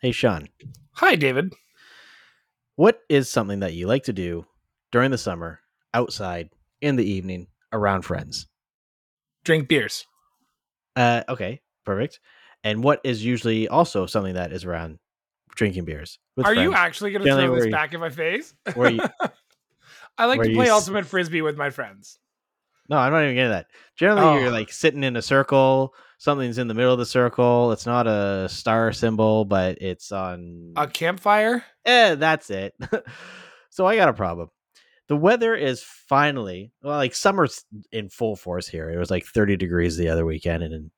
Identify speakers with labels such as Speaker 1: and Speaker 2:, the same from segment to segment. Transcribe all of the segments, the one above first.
Speaker 1: Hey, Sean,
Speaker 2: Hi, David.
Speaker 1: what is something that you like to do during the summer, outside, in the evening, around friends?
Speaker 2: Drink beers.
Speaker 1: Uh, okay, perfect. And what is usually also something that is around drinking beers?
Speaker 2: Are you actually going to throw this
Speaker 1: you-
Speaker 2: back in my face?
Speaker 1: where you-
Speaker 2: I like to play
Speaker 1: s-
Speaker 2: ultimate frisbee with my friends.
Speaker 1: No, I'm not even getting that. Generally, you're
Speaker 2: Oh.
Speaker 1: like sitting in a circle. Something's in the middle of the circle. It's not a star symbol, but it's on.
Speaker 2: A campfire.
Speaker 1: Eh, that's it. so I got a problem. The weather is finally well, like summer's in full force here. It was like 30 degrees the other weekend, and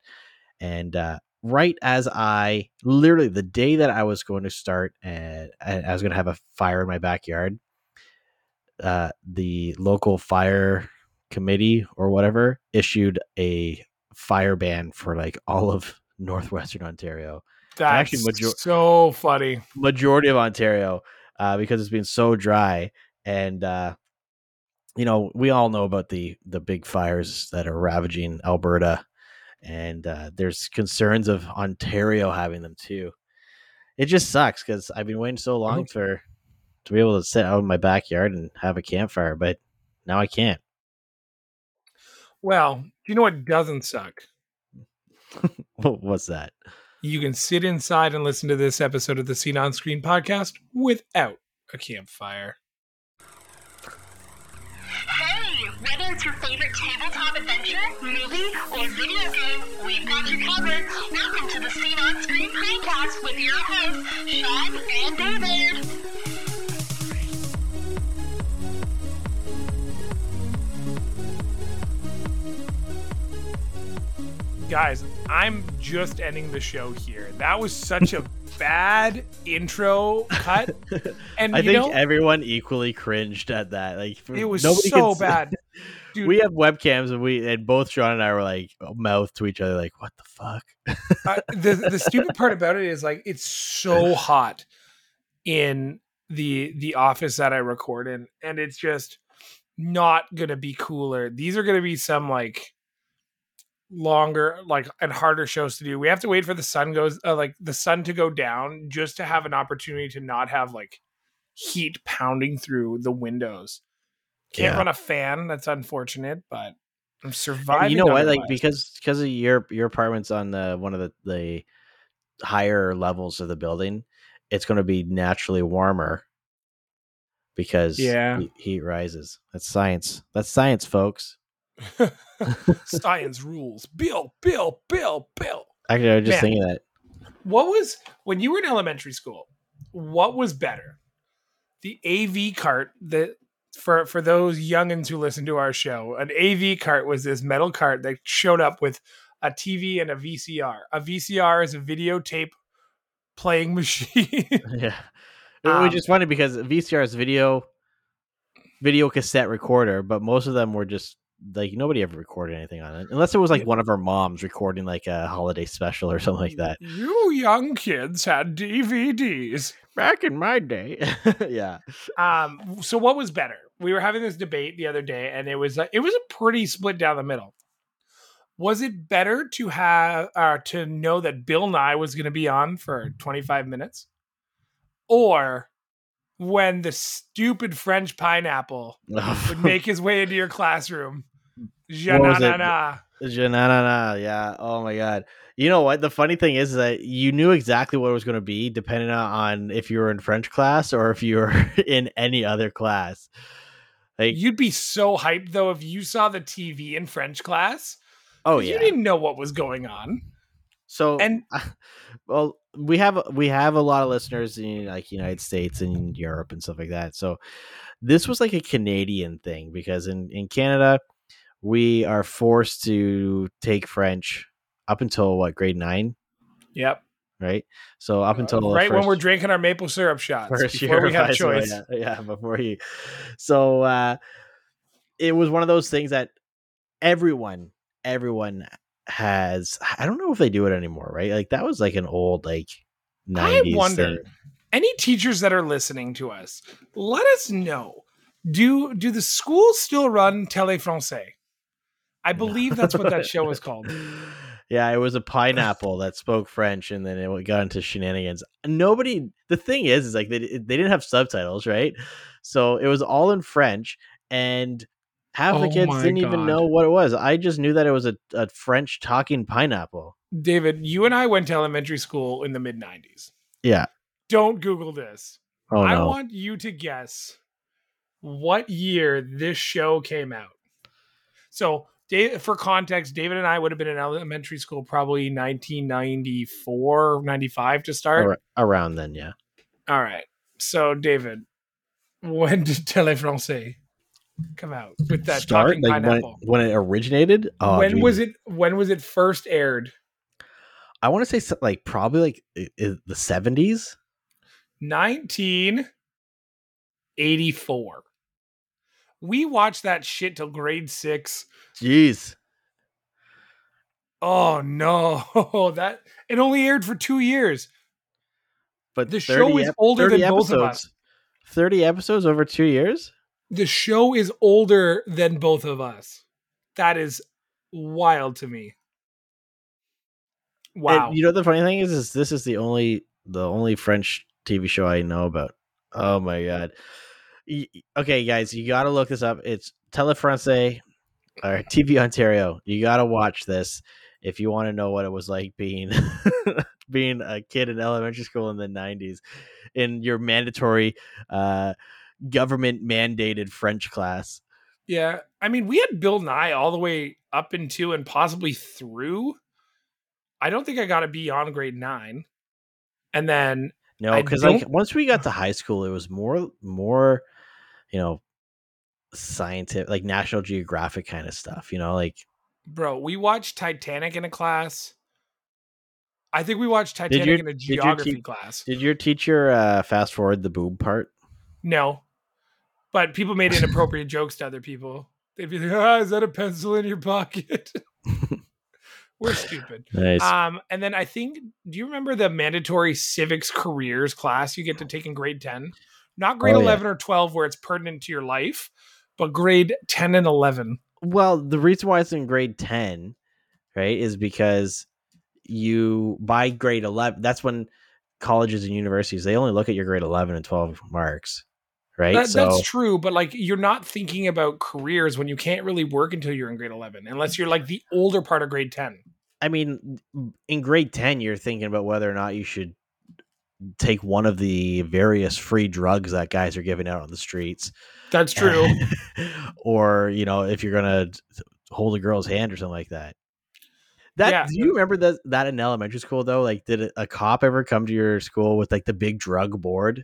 Speaker 1: and uh, right as I literally the day that I was going to start, and I was going to have a fire in my backyard. Uh, the local fire committee or whatever issued a fire ban for like all of northwestern Ontario
Speaker 2: That's
Speaker 1: actually major-
Speaker 2: so funny.
Speaker 1: majority of Ontario uh, because it's been so dry and uh, you know we all know about the the big fires that are ravaging Alberta and uh, there's concerns of Ontario having them too. It just sucks because I've been waiting so long for to be able to sit out in my backyard and have a campfire, but now I can't.
Speaker 2: Well, do you know what doesn't suck?
Speaker 1: What's that?
Speaker 2: You can sit inside and listen to this episode of the Seen on Screen podcast without a campfire.
Speaker 3: Hey, whether it's your favorite tabletop adventure, movie, or video game, we've got you covered. Welcome to the Seen on Screen podcast with your hosts, Sean and David.
Speaker 2: Guys, I'm just ending the show here. That was such a bad intro cut. And
Speaker 1: I think
Speaker 2: know,
Speaker 1: everyone equally cringed at that. Like for-
Speaker 2: it was so bad. Dude,
Speaker 1: we have webcams and we and both Sean and I were like mouth to each other like what the fuck
Speaker 2: uh, the the stupid part about it is like it's so hot in the the office that I record in, and it's just not gonna be cooler. These are gonna be some like longer like and harder shows to do. We have to wait for the sun goes uh, like the sun to go down just to have an opportunity to not have like heat pounding through the windows. Can't
Speaker 1: Yeah.
Speaker 2: run a fan. That's unfortunate, but I'm surviving.
Speaker 1: you know what like because because of your your apartment's on the one of the the higher levels of the building it's going to be naturally warmer because
Speaker 2: Yeah.
Speaker 1: heat rises that's science that's science folks
Speaker 2: science rules. Bill, Bill, Bill, Bill.
Speaker 1: actually i was just
Speaker 2: Man.
Speaker 1: thinking that
Speaker 2: What was when you were in elementary school? What was better, the AV cart that for for those youngins who listen to our show, an AV cart was this metal cart that showed up with a TV and a VCR. A VCR is a videotape playing machine.
Speaker 1: yeah
Speaker 2: Um,
Speaker 1: which is funny because vcr is video video cassette recorder but most of them were just like nobody ever recorded anything on it unless it was like one of our moms recording like a holiday special or something like that
Speaker 2: you young kids had DVDs.
Speaker 1: back in my day yeah
Speaker 2: Um, so what was better? We were having this debate the other day, and it was uh, it was a pretty split down the middle. Was it better to have uh, to know that Bill Nye was going to be on for 25 minutes, or when the stupid French pineapple would make his way into your classroom?
Speaker 1: What was it?
Speaker 2: Ja-na-na-na.
Speaker 1: Ja-na-na-na, yeah oh my god you know what the funny thing is that you knew exactly what it was going to be depending on if you were in french class or if you were in any other class like
Speaker 2: You'd be so hyped though if you saw the TV in French class.
Speaker 1: Oh yeah
Speaker 2: you didn't know what was going on.
Speaker 1: so
Speaker 2: And
Speaker 1: well we have we have a lot of listeners in like united states and europe and stuff like that so this was like a canadian thing because in in canada we are forced to take french up until what grade nine
Speaker 2: yep,
Speaker 1: right so up until the
Speaker 2: Uh, right when we're drinking our maple syrup shots
Speaker 1: first
Speaker 2: before
Speaker 1: year
Speaker 2: we have
Speaker 1: school,
Speaker 2: choice.
Speaker 1: Yeah, yeah, before you. So uh it was one of those things that everyone, everyone has. I don't know if they do it anymore, right? Like that was like an old like
Speaker 2: I
Speaker 1: nineties.
Speaker 2: wonder, any teachers that are listening to us, let us know. Do do the schools still run Télé Français? I believe that's what that show was called.
Speaker 1: Yeah, it was a pineapple that spoke French, and then it got into shenanigans. Nobody. The thing is, is like they they didn't have subtitles, right? So it was all in French, and half the
Speaker 2: Oh
Speaker 1: kids didn't even know what it was. I just knew that it was a, a French talking pineapple.
Speaker 2: David, you and I went to elementary school in the mid 90s.
Speaker 1: Yeah.
Speaker 2: Don't Google this.
Speaker 1: Oh
Speaker 2: I
Speaker 1: no.
Speaker 2: want you to guess what year this show came out. So, Da- for context, David and I would have been in elementary school probably 1994, 95 to start.
Speaker 1: Ar- around then, yeah.
Speaker 2: All right. So, David, when did Tele Francais come out with that
Speaker 1: Start
Speaker 2: talking
Speaker 1: like when it,
Speaker 2: pineapple?
Speaker 1: when it originated. Oh,
Speaker 2: when was it? When was it first aired?
Speaker 1: I want to say like probably like the seventies.
Speaker 2: 1984. We watched that shit till grade six.
Speaker 1: Jeez.
Speaker 2: Oh no, that it only aired for two years.
Speaker 1: But
Speaker 2: The show is older
Speaker 1: 30
Speaker 2: than both of us.
Speaker 1: Thirty episodes over two years.
Speaker 2: The show is older than both of us. That is wild to me.
Speaker 1: And
Speaker 2: Wow.
Speaker 1: you know the funny thing is, is this is the only the only French TV show I know about. Oh my god. Okay, guys, you got to look this up. It's Tele Francais or TV Ontario. You got to watch this if you want to know what it was like being being a kid in elementary school in the 90s in your mandatory uh government mandated French class.
Speaker 2: yeah. I mean, we had Bill Nye all the way up into and possibly through. I don't think I got to be on grade nine. And then
Speaker 1: No, because like once we got to high school, it was more more, you know, scientific, like National Geographic kind of stuff. You know, like
Speaker 2: Bro, we watched Titanic in a class. I think we watched
Speaker 1: Did
Speaker 2: Titanic
Speaker 1: your-
Speaker 2: in a
Speaker 1: did
Speaker 2: geography
Speaker 1: te-
Speaker 2: class.
Speaker 1: did your teacher uh, fast forward the boob part?
Speaker 2: No. But people made inappropriate jokes to other people. They'd be like, ah, is that a pencil in your pocket? We're stupid.
Speaker 1: Nice.
Speaker 2: Um, and then I think, do you remember the mandatory civics careers class you get to take in grade 10? Not grade
Speaker 1: Oh, yeah.
Speaker 2: 11 or 12 where it's pertinent to your life, but grade 10 and 11.
Speaker 1: well, the reason why it's in grade ten, right, is because you by grade eleven. That's when colleges and universities they only look at your grade eleven and twelve marks, right?
Speaker 2: That,
Speaker 1: so
Speaker 2: that's true, but like you're not thinking about careers when you can't really work until you're in grade 11, unless you're like the older part of grade 10.
Speaker 1: I mean, in grade 10, you're thinking about whether or not you should take one of the various free drugs that guys are giving out on the streets.
Speaker 2: That's true.
Speaker 1: or, you know, if you're going to hold a girl's hand or something like that. That
Speaker 2: Yeah.
Speaker 1: do you remember that that in elementary school though? Like, did a, cop ever come to your school with like the big drug board?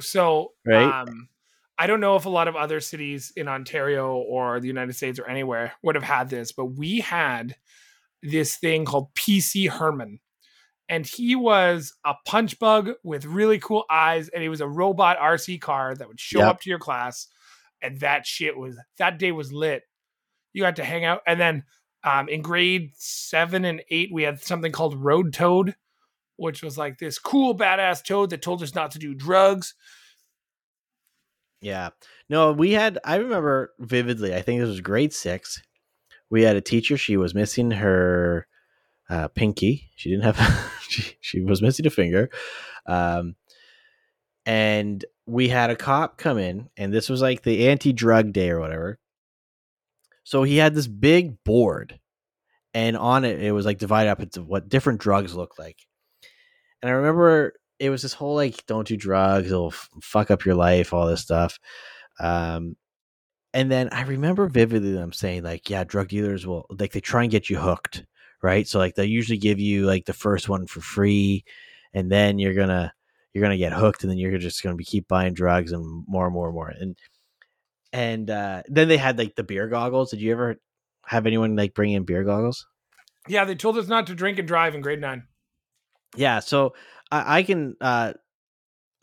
Speaker 2: So,
Speaker 1: Right.
Speaker 2: um, I don't know if a lot of other cities in Ontario or the United States or anywhere would have had this, but we had this thing called PC Herman. And he was a punch bug with really cool eyes, and he was a robot RC car that would show
Speaker 1: Yep.
Speaker 2: up to your class. And that shit was that day was lit. You got to hang out. And then um, in grade seven and eight, we had something called Road Toad, which was like this cool badass toad that told us not to do drugs.
Speaker 1: Yeah. No, we had I remember vividly, I think this was grade six. We had a teacher, she was missing her uh, pinky. She didn't have she, was missing a finger. Um and we had a cop come in, and this was like the anti-drug day or whatever. So he had this big board, and on it it was like divided up into what different drugs look like. And I remember it was this whole like don't do drugs, it'll f- fuck up your life, all this stuff. Um, and then I remember vividly them saying like, yeah, drug dealers will like they try and get you hooked, right? So like they usually give you like the first one for free, and then you're gonna you're gonna get hooked, and then you're just gonna be keep buying drugs and more and more and more. And and uh, then they had like the beer goggles. Did you ever have anyone like bring in beer goggles?
Speaker 2: Yeah, they told us not to drink and drive in grade nine.
Speaker 1: Yeah, so I, I can uh,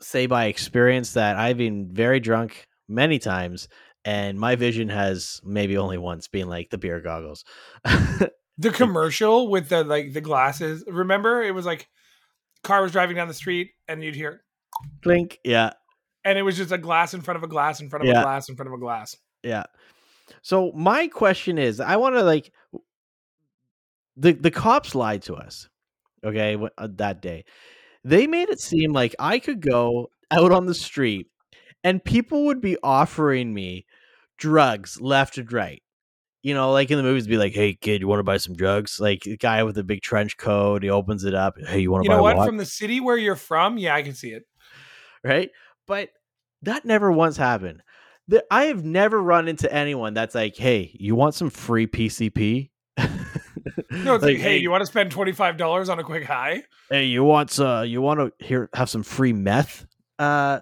Speaker 1: say by experience that I've been very drunk many times, and my vision has maybe only once been like the beer goggles.
Speaker 2: The commercial with the like the glasses. Remember, it was like car was driving down the street and you'd hear,
Speaker 1: Clink. Yeah,
Speaker 2: and it was just a glass in front of a glass in front of
Speaker 1: Yeah.
Speaker 2: a glass in front of a glass.
Speaker 1: yeah. So my question is, I want to like the the cops lied to us. Okay, uh, that day, they made it seem like I could go out on the street and people would be offering me drugs left and right. You know, like in the movies, be like, "Hey, kid, you want to buy some drugs?" Like the guy with the big trench coat, he opens it up. Hey, you want to
Speaker 2: You
Speaker 1: buy
Speaker 2: know what?
Speaker 1: what?
Speaker 2: From the city where you're from, yeah, I can see it.
Speaker 1: right? But that never once happened. The, I have never run into anyone that's like, "Hey, you want some free PCP?"
Speaker 2: No, it's like, hey, you want to spend twenty five dollars on a quick high?
Speaker 1: hey, you want uh, you want to here have some free meth? Uh,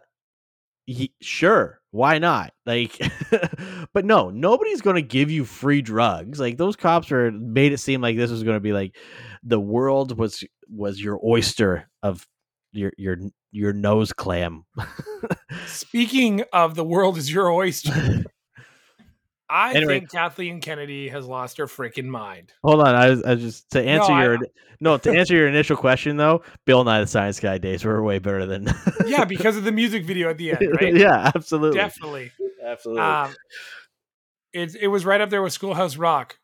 Speaker 1: ye- sure, why not? Like, but no, nobody's going to give you free drugs. Like those cops are made it seem like this was going to be like the world was was your oyster of your your your nose clam.
Speaker 2: Speaking of the world is your oyster, I
Speaker 1: Anyway.
Speaker 2: think Kathleen Kennedy has lost her freaking mind.
Speaker 1: Hold on, I, was- I was just to answer
Speaker 2: I-
Speaker 1: your no to answer your initial question though. Bill Nye the Science Guy days were way better than
Speaker 2: Yeah, because of the music video at the end, right?
Speaker 1: yeah, absolutely,
Speaker 2: Definitely.
Speaker 1: absolutely.
Speaker 2: Um, it it was right up there with Schoolhouse Rock.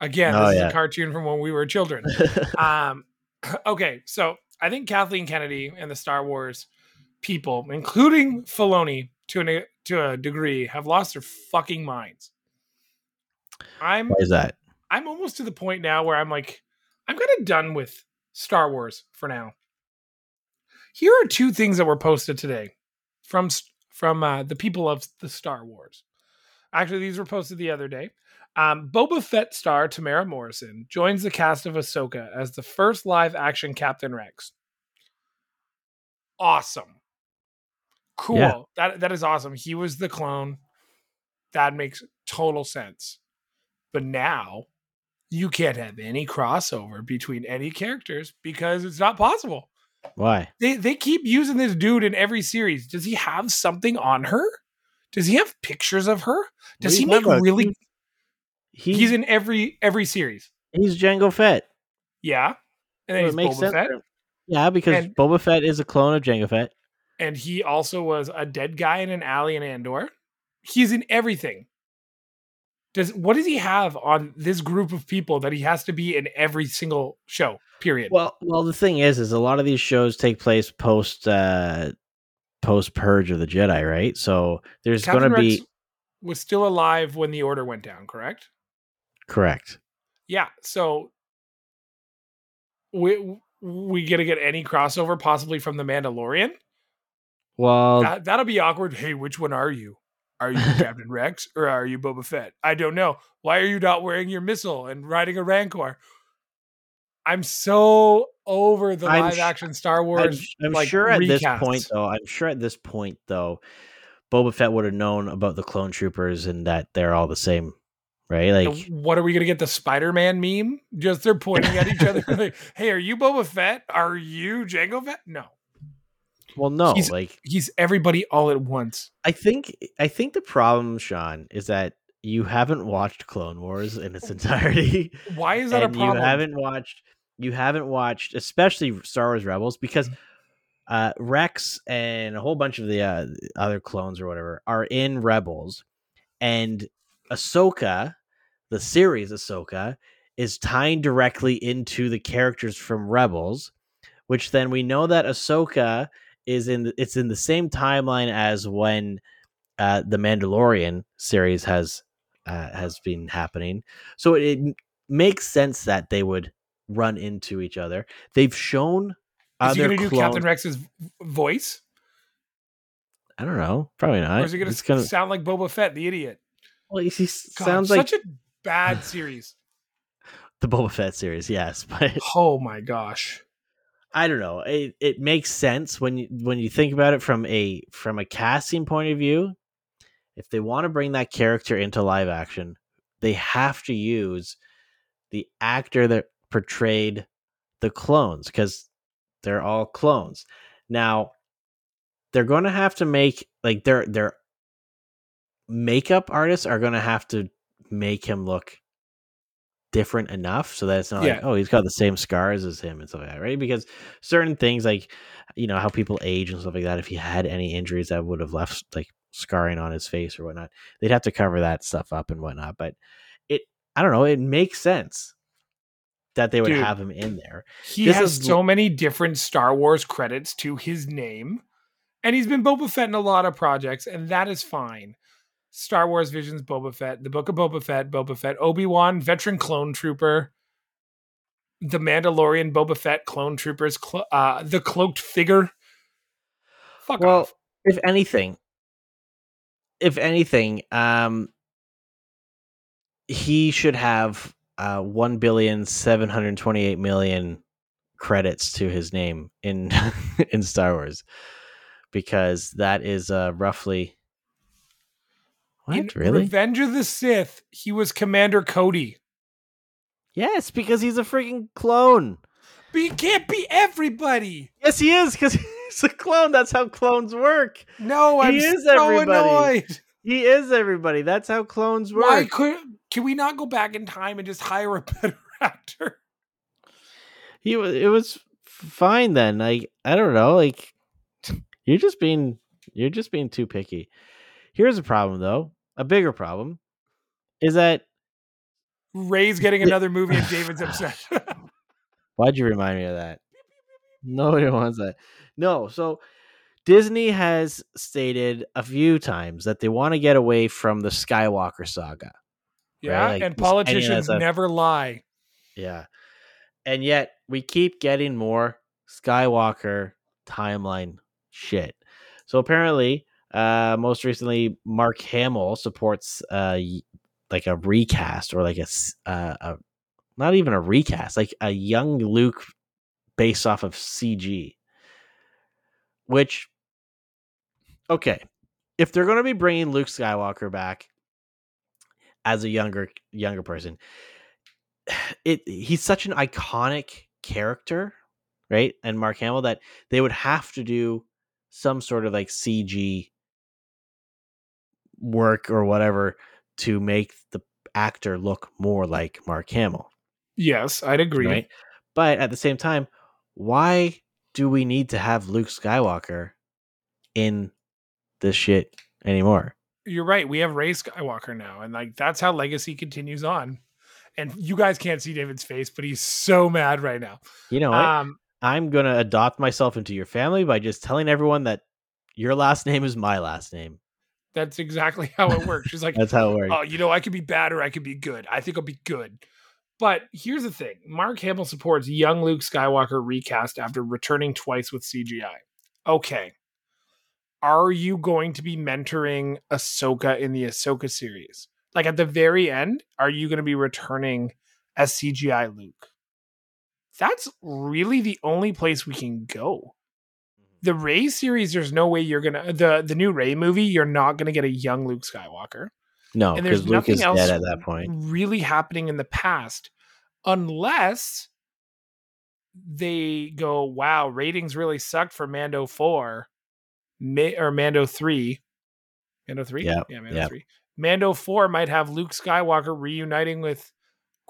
Speaker 2: Again,
Speaker 1: Oh,
Speaker 2: this is a cartoon from when we were children. um, okay, so I think Kathleen Kennedy and the Star Wars people, including Filoni to an to a degree, have lost their fucking minds. I'm
Speaker 1: Why is that?
Speaker 2: I'm almost to the point now where I'm like, I'm kind of done with Star Wars for now. Here are two things that were posted today from from uh, the people of the Star Wars. Actually, these were posted the other day. Um, Boba Fett star Temuera Morrison joins the cast of Ahsoka as the first live action Captain Rex. Awesome. Cool.
Speaker 1: Yeah.
Speaker 2: That that is awesome. He was the clone. That makes total sense. But now you can't have any crossover between any characters because it's not possible.
Speaker 1: Why?
Speaker 2: They they keep using this dude in every series. Does he have something on her? Does he have pictures of her? Does he make
Speaker 1: about?
Speaker 2: really
Speaker 1: He's
Speaker 2: He's in every every series.
Speaker 1: he's Jango Fett.
Speaker 2: Yeah. And then
Speaker 1: So
Speaker 2: he's
Speaker 1: it makes
Speaker 2: Boba
Speaker 1: sense.
Speaker 2: Fett.
Speaker 1: Yeah, because
Speaker 2: And-
Speaker 1: Boba Fett is a clone of Jango Fett.
Speaker 2: And he also was a dead guy in an alley in Andor. He's in everything. Does what does he have on this group of people that he has to be in every single show? Period.
Speaker 1: Well, well, the thing is, is a lot of these shows take place post uh post Purge of the Jedi, right? So there's going to be
Speaker 2: was still alive when the order went down, correct?
Speaker 1: correct.
Speaker 2: Yeah. So we we gonna get any crossover possibly from the Mandalorian?
Speaker 1: Well,
Speaker 2: That, that'll be awkward. Hey, which one are you? Are you Captain Rex or are you Boba Fett? I don't know. Why are you not wearing your missile and riding a Rancor? I'm so over the
Speaker 1: I'm
Speaker 2: live
Speaker 1: sh-
Speaker 2: action Star
Speaker 1: I'm,
Speaker 2: Wars.
Speaker 1: I'm
Speaker 2: like,
Speaker 1: sure at this point, though, I'm sure at this point, though, Boba Fett would have known about the clone troopers and that they're all the same, right? Like,
Speaker 2: what are we gonna get the Spider-Man meme? Just they're pointing at each other like, "Hey, are you Boba Fett? Are you Jango Fett?" No,
Speaker 1: well, no,
Speaker 2: he's-
Speaker 1: like
Speaker 2: he's everybody all at once.
Speaker 1: I think I think the problem, Sean, is that you haven't watched Clone Wars in its entirety.
Speaker 2: Why is that a problem?
Speaker 1: you haven't watched you haven't watched especially Star Wars Rebels because uh Rex and a whole bunch of the uh, other clones or whatever are in Rebels and Ahsoka the series Ahsoka is tying directly into the characters from Rebels which then we know that Ahsoka is in the, it's in the same timeline as when uh the Mandalorian series has uh, has been happening so it, makes sense that they would run into each other. They've shown
Speaker 2: Is he gonna do. Captain Rex's voice,
Speaker 1: I don't know. Probably not.
Speaker 2: or is he gonna,
Speaker 1: It's gonna
Speaker 2: sound like Boba Fett, the idiot?
Speaker 1: well, he, he
Speaker 2: God,
Speaker 1: sounds like
Speaker 2: such a bad series.
Speaker 1: the Boba Fett series, yes, but
Speaker 2: Oh my gosh.
Speaker 1: I don't know. It it makes sense when you when you think about it from a from a casting point of view. If they want to bring that character into live action, they have to use the actor that portrayed the clones because they're all clones. Now, they're going to have to make like their their makeup artists are going to have to make him look different enough so that it's not
Speaker 2: Yeah.
Speaker 1: like oh he's got the same scars as him and stuff like that right because certain things like you know how people age and stuff like that if he had any injuries that would have left like scarring on his face or whatnot they'd have to cover that stuff up and whatnot but it i don't know it makes sense that they would
Speaker 2: Dude.
Speaker 1: have him in there.
Speaker 2: He
Speaker 1: This
Speaker 2: has
Speaker 1: is-
Speaker 2: so many different Star Wars credits to his name, and he's been Boba Fett in a lot of projects, and that is fine. Star Wars Visions, Boba Fett, The Book of Boba Fett, Boba Fett, Obi Wan, Veteran Clone Trooper, The Mandalorian, Boba Fett, Clone Troopers, clo- uh, The Cloaked Figure. Fuck
Speaker 1: Well,
Speaker 2: off.
Speaker 1: if anything, if anything, um, he should have uh one billion seven hundred twenty eight million credits to his name in in Star Wars because that is uh roughly what
Speaker 2: In
Speaker 1: really?
Speaker 2: Revenge of the Sith, he was Commander Cody.
Speaker 1: yes, because he's a freaking clone.
Speaker 2: But he can't be everybody.
Speaker 1: Yes, he is because he's a clone. That's how clones work.
Speaker 2: No,
Speaker 1: He
Speaker 2: I'm
Speaker 1: is
Speaker 2: so
Speaker 1: everybody.
Speaker 2: annoyed.
Speaker 1: He is everybody. That's how clones work.
Speaker 2: Why could can we not go back in time and just hire a better actor?
Speaker 1: he was it was fine then like i don't know like you're just being you're just being too picky here's a problem though a bigger problem is that
Speaker 2: Rey's getting another movie and David's upset.
Speaker 1: why'd you remind me of that nobody wants that no so disney has stated a few times that they want to get away from the skywalker saga
Speaker 2: yeah,
Speaker 1: like,
Speaker 2: and politicians
Speaker 1: that-
Speaker 2: never lie.
Speaker 1: Yeah. And yet we keep getting more Skywalker timeline shit. So apparently, uh most recently Mark Hamill supports uh like a recast or like a, uh, a not even a recast, like a young Luke based off of CG. Which okay, if they're going to be bringing Luke Skywalker back as a younger younger person, it he's such an iconic character, right? And Mark Hamill that they would have to do some sort of like CG work or whatever to make the actor look more like Mark Hamill,
Speaker 2: Yes, I'd agree.
Speaker 1: right? But at the same time, why do we need to have Luke Skywalker in this shit anymore?
Speaker 2: You're right. We have Rey Skywalker now, and like that's how legacy continues on. And you guys can't see David's face, but he's so mad right now.
Speaker 1: You know?
Speaker 2: Um,
Speaker 1: I'm gonna adopt myself into your family by just telling everyone that your last name is my last name.
Speaker 2: That's exactly how it works. She's like,
Speaker 1: That's how it works.
Speaker 2: oh, you know, I could be bad or I could be good. I think I'll be good. But here's the thing Mark Hamill supports young Luke Skywalker recast after returning twice with CGI. Okay. Are you going to be mentoring Ahsoka in the Ahsoka series? Like at the very end, are you going to be returning as CGI Luke? That's really the only place we can go. The Rey series, there's no way you're gonna the the new Rey movie. You're not gonna get a young Luke Skywalker
Speaker 1: No,
Speaker 2: and there's
Speaker 1: because Luke
Speaker 2: nothing
Speaker 1: is
Speaker 2: else
Speaker 1: dead at that point.
Speaker 2: really happening in the past unless they go wow ratings really sucked for mando 4 Ma- or mando 3 mando 3
Speaker 1: Yeah,
Speaker 2: yeah mando
Speaker 1: yeah.
Speaker 2: 3 mando 4 might have luke skywalker reuniting with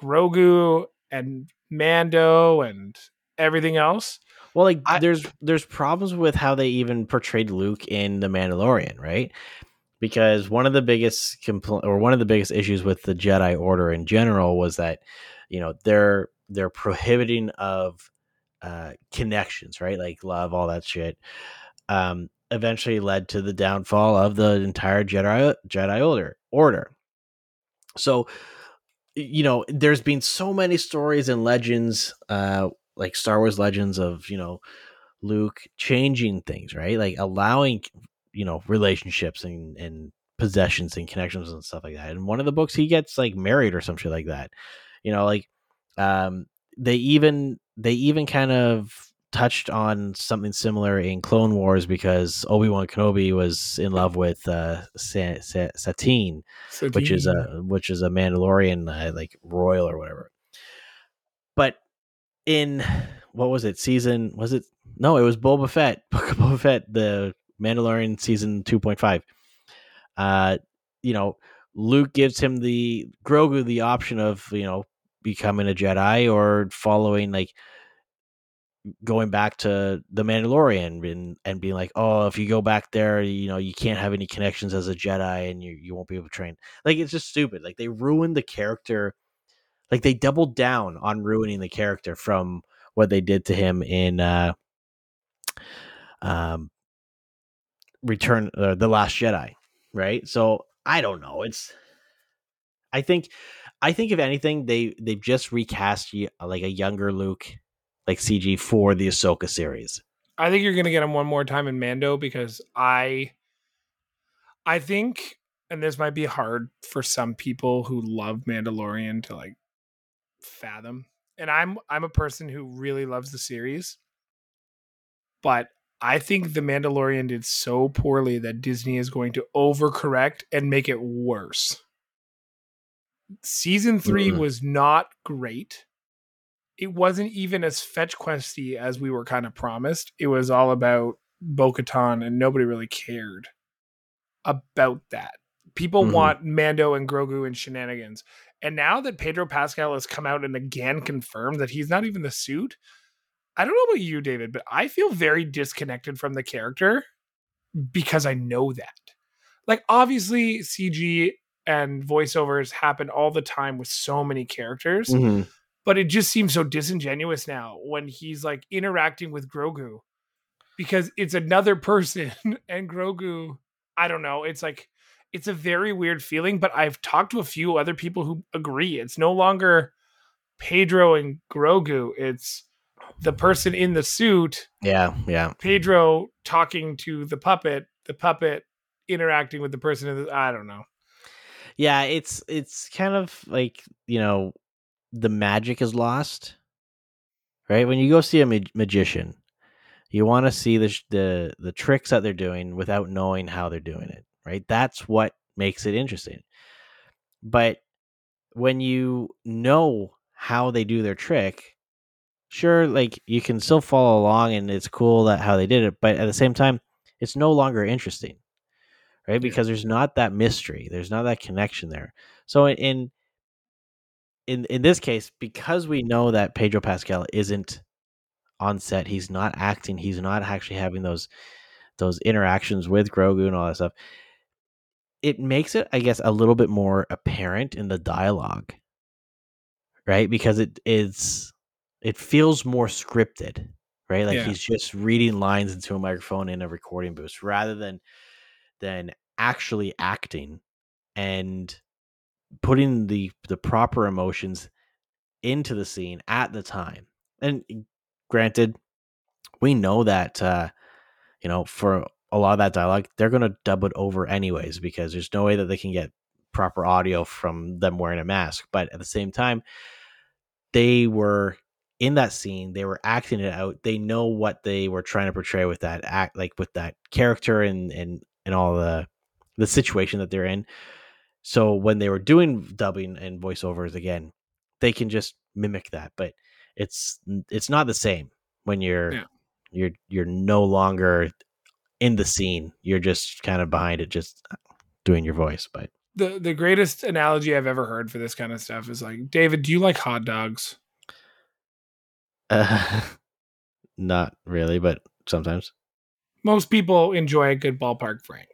Speaker 2: grogu and mando and everything else
Speaker 1: Well, like
Speaker 2: I-
Speaker 1: there's there's problems with how they even portrayed Luke in The Mandalorian, right? Because one of the biggest compl- or one of the biggest issues with the Jedi Order in general was that you know they're they're prohibiting of uh, connections, right? Like love, all that shit. Um, eventually led to the downfall of the entire Jedi Jedi Order. Order. So, you know, there's been so many stories and legends, uh, like Star Wars legends of you know Luke changing things, right? Like allowing you know relationships and and possessions and connections and stuff like that. In one of the books, he gets like married or some shit like that. You know, like um, they even they even kind of touched on something similar in Clone Wars because Obi Wan Kenobi was in love with uh, Sa- Sa- Satine, which is a which is a Mandalorian uh, like royal or whatever. But in what was it season? Was it no? It was Boba Fett, Book of Boba Fett, the Mandalorian season two point five. Uh, you know, Luke gives him the Grogu the option of you know becoming a Jedi or following like going back to the Mandalorian and and being like, oh, if you go back there, you know, you can't have any connections as a Jedi and you you won't be able to train. Like it's just stupid. Like they ruined the character like they doubled down on ruining the character from what they did to him in uh um return uh, the last jedi right? So i don't know it's i think i think if anything they they've just recast like a younger luke like cg for the ahsoka series.
Speaker 2: I think you're gonna get him one more time in Mando because I I think and this might be hard for some people who love Mandalorian to like fathom. And I'm I'm a person who really loves the series. But I think The Mandalorian did so poorly that Disney is going to overcorrect and make it worse. Season 3
Speaker 1: Mm.
Speaker 2: was not great. It wasn't even as fetch questy as we were kind of promised. It was all about Bo Katan, and nobody really cared about that. People
Speaker 1: Mhm.
Speaker 2: want Mando and Grogu and shenanigans. And now that Pedro Pascal has come out and again confirmed that he's not even the suit, I don't know about you, David, but I feel very disconnected from the character because I know that. Like, obviously, CG and voiceovers happen all the time with so many characters,
Speaker 1: Mhm.
Speaker 2: but it just seems so disingenuous now when he's like interacting with Grogu because it's another person and Grogu, I don't know, it's like it's a very weird feeling, but I've talked to a few other people who agree. It's no longer Pedro and Grogu, it's the person in the suit,
Speaker 1: yeah yeah
Speaker 2: Pedro talking to the puppet, the puppet interacting with the person in the I don't know.
Speaker 1: yeah it's it's kind of like you know the magic is lost right when you go see a mag- magician you want to see the, sh- the the tricks that they're doing without knowing how they're doing it right? That's what makes it interesting. But when you know how they do their trick sure like you can still follow along and it's cool that how they did it but at the same time it's no longer interesting right? Because there's not that mystery there's not that connection there. So in in in this case because we know that pedro pascal isn't on set he's not acting he's not actually having those those interactions with grogu and all that stuff it makes it i guess a little bit more apparent in the dialogue right? Because it is it feels more scripted right? Like
Speaker 2: Yeah.
Speaker 1: he's just reading lines into a microphone in a recording booth rather than than actually acting and putting the the proper emotions into the scene at the time. And granted we know that uh you know for a lot of that dialogue they're going to dub it over anyways because there's no way that they can get proper audio from them wearing a mask. But at the same time they were in that scene they were acting it out. They know what they were trying to portray with that act like with that character and and and all the the situation that they're in. So when they were doing dubbing and voiceovers again they can just mimic that but it's it's not the same when you're
Speaker 2: Yeah.
Speaker 1: you're you're no longer in the scene you're just kind of behind it just doing your voice but
Speaker 2: The the greatest analogy I've ever heard for this kind of stuff is like, David, do you like hot dogs?
Speaker 1: uh, not really but sometimes
Speaker 2: Most people enjoy a good ballpark frank.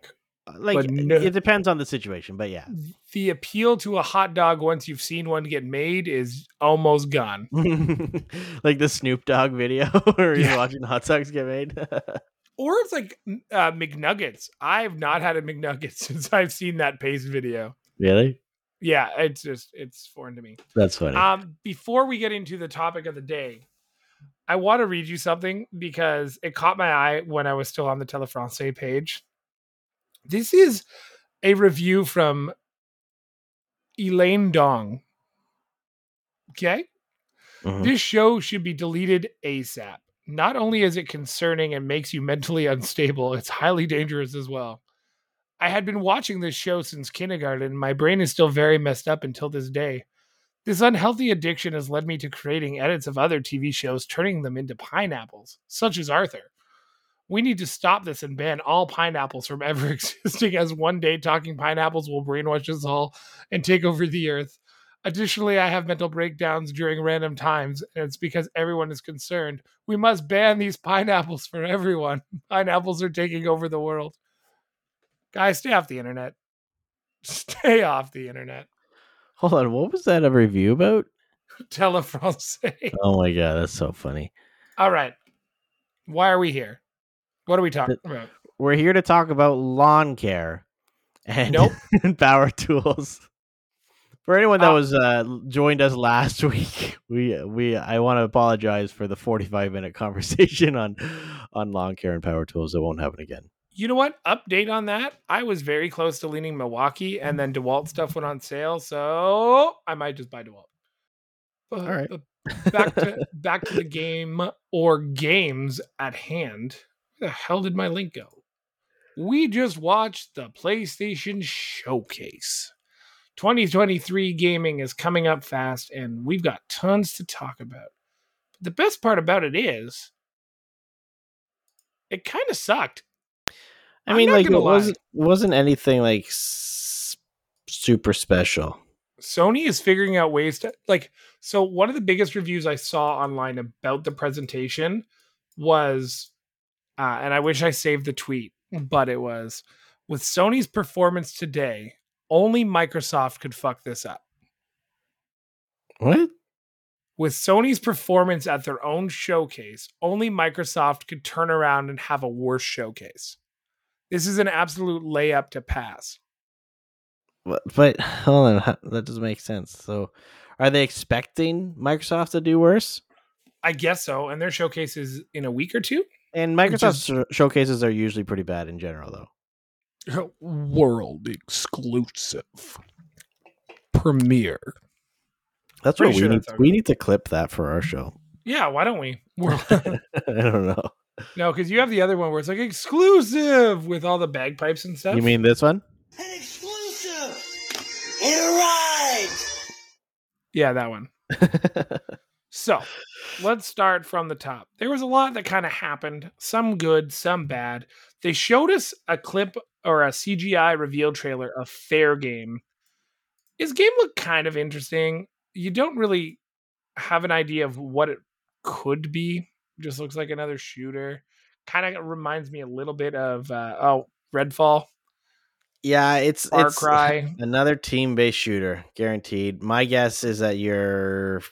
Speaker 1: like
Speaker 2: no-
Speaker 1: it depends on the situation but yeah
Speaker 2: The appeal to a hot dog once you've seen one get made is almost gone.
Speaker 1: like the snoop dogg video where
Speaker 2: Yeah.
Speaker 1: watching hot dogs get made
Speaker 2: Or it's like uh, McNuggets. I've not had a McNugget since I've seen that Pace video.
Speaker 1: really
Speaker 2: Yeah, it's just it's foreign to me.
Speaker 1: that's funny
Speaker 2: Um, before we get into the topic of the day, I want to read you something because it caught my eye when I was still on the Telefrancais page. This is a review from Elaine Dong. Okay.
Speaker 1: Mhm.
Speaker 2: This show should be deleted ASAP. Not only is it concerning and makes you mentally unstable, it's highly dangerous as well. I had been watching this show since kindergarten, and my brain is still very messed up until this day. This unhealthy addiction has led me to creating edits of other TV shows, turning them into pineapples, such as Arthur. We need to stop this and ban all pineapples from ever existing, as one day talking pineapples will brainwash us all and take over the earth. Additionally, I have mental breakdowns during random times, and it's because everyone is concerned. We must ban these pineapples for everyone. Pineapples are taking over the world. Guys, stay off the internet. Stay off the internet.
Speaker 1: hold on what was that a review about
Speaker 2: Telefrancais.
Speaker 1: Oh my god, that's so funny.
Speaker 2: All right. Why are we here? What are we talking about?
Speaker 1: We're here to talk about lawn care and
Speaker 2: Nope.
Speaker 1: power tools. For anyone that
Speaker 2: Uh,
Speaker 1: was uh, joined us last week, we we I want to apologize for the 45 minute conversation on on lawn care and power tools. It won't happen again.
Speaker 2: You know what? Update on that. I was very close to leaning Milwaukee, and then DeWalt stuff went on sale, so I might just buy DeWalt. But,
Speaker 1: All right.
Speaker 2: back to back to the game or games at hand. Where the hell did my link go? We just watched the PlayStation Showcase. 2023 gaming is coming up fast, and we've got tons to talk about. But the best part about it is, it kind of sucked.
Speaker 1: I mean, like it
Speaker 2: lie.
Speaker 1: wasn't wasn't anything like s- super special.
Speaker 2: Sony is figuring out ways to like so one of the biggest reviews I saw online about the presentation was uh, and I wish I saved the tweet, but it was with Sony's performance today, only Microsoft could fuck this up.
Speaker 1: What?
Speaker 2: With Sony's performance at their own showcase, only Microsoft could turn around and have a worse showcase. This is an absolute layup to pass.
Speaker 1: But, but hold on, that doesn't make sense. So, are they expecting Microsoft to do worse?
Speaker 2: I guess so. And their showcase is in a week or two.
Speaker 1: And Microsoft's sh- showcases are usually pretty bad in general, though.
Speaker 2: world exclusive premiere.
Speaker 1: That's
Speaker 2: Pretty
Speaker 1: what
Speaker 2: sure
Speaker 1: we need.
Speaker 2: that's how it
Speaker 1: We need to clip that for our show.
Speaker 2: Yeah, why don't we?
Speaker 1: I don't know.
Speaker 2: no, because you have the other one where it's like exclusive with all the bagpipes and stuff.
Speaker 1: You mean this one?
Speaker 4: An exclusive! It arrived!
Speaker 2: yeah, that one. So let's start from the top. There was a lot that kind of happened, some good, some bad. They showed us a clip or a CGI reveal trailer of Fair Game. His game looked kind of interesting. You don't really have an idea of what it could be. It just looks like another shooter. Kind of reminds me a little bit of uh, oh Redfall,
Speaker 1: yeah, it's
Speaker 2: Far
Speaker 1: it's
Speaker 2: Cry.
Speaker 1: another team-based shooter, guaranteed. My guess is that you're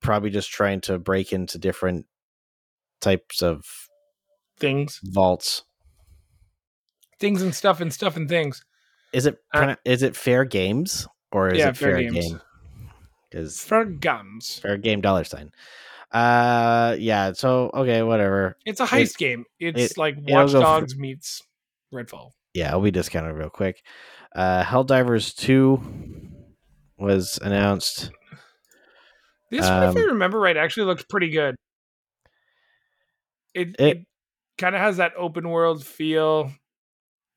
Speaker 1: probably just trying to break into different types of
Speaker 2: things,
Speaker 1: vaults.
Speaker 2: Things and stuff and stuff and things.
Speaker 1: Is it
Speaker 2: Uh,
Speaker 1: is it fair games or is
Speaker 2: Yeah,
Speaker 1: it
Speaker 2: Fair
Speaker 1: fair,
Speaker 2: Games.
Speaker 1: game? Because
Speaker 2: For gums.
Speaker 1: fair game dollar sign. Uh, yeah. So okay, whatever.
Speaker 2: It's a heist game. It's
Speaker 1: it-
Speaker 2: like Watch
Speaker 1: go for-
Speaker 2: Dogs meets Redfall.
Speaker 1: Yeah, be discounted real quick. Uh, Helldivers two was announced.
Speaker 2: This one, if I
Speaker 1: Um,
Speaker 2: remember right, actually looks pretty good. It
Speaker 1: It-
Speaker 2: it, kind of has that open world feel.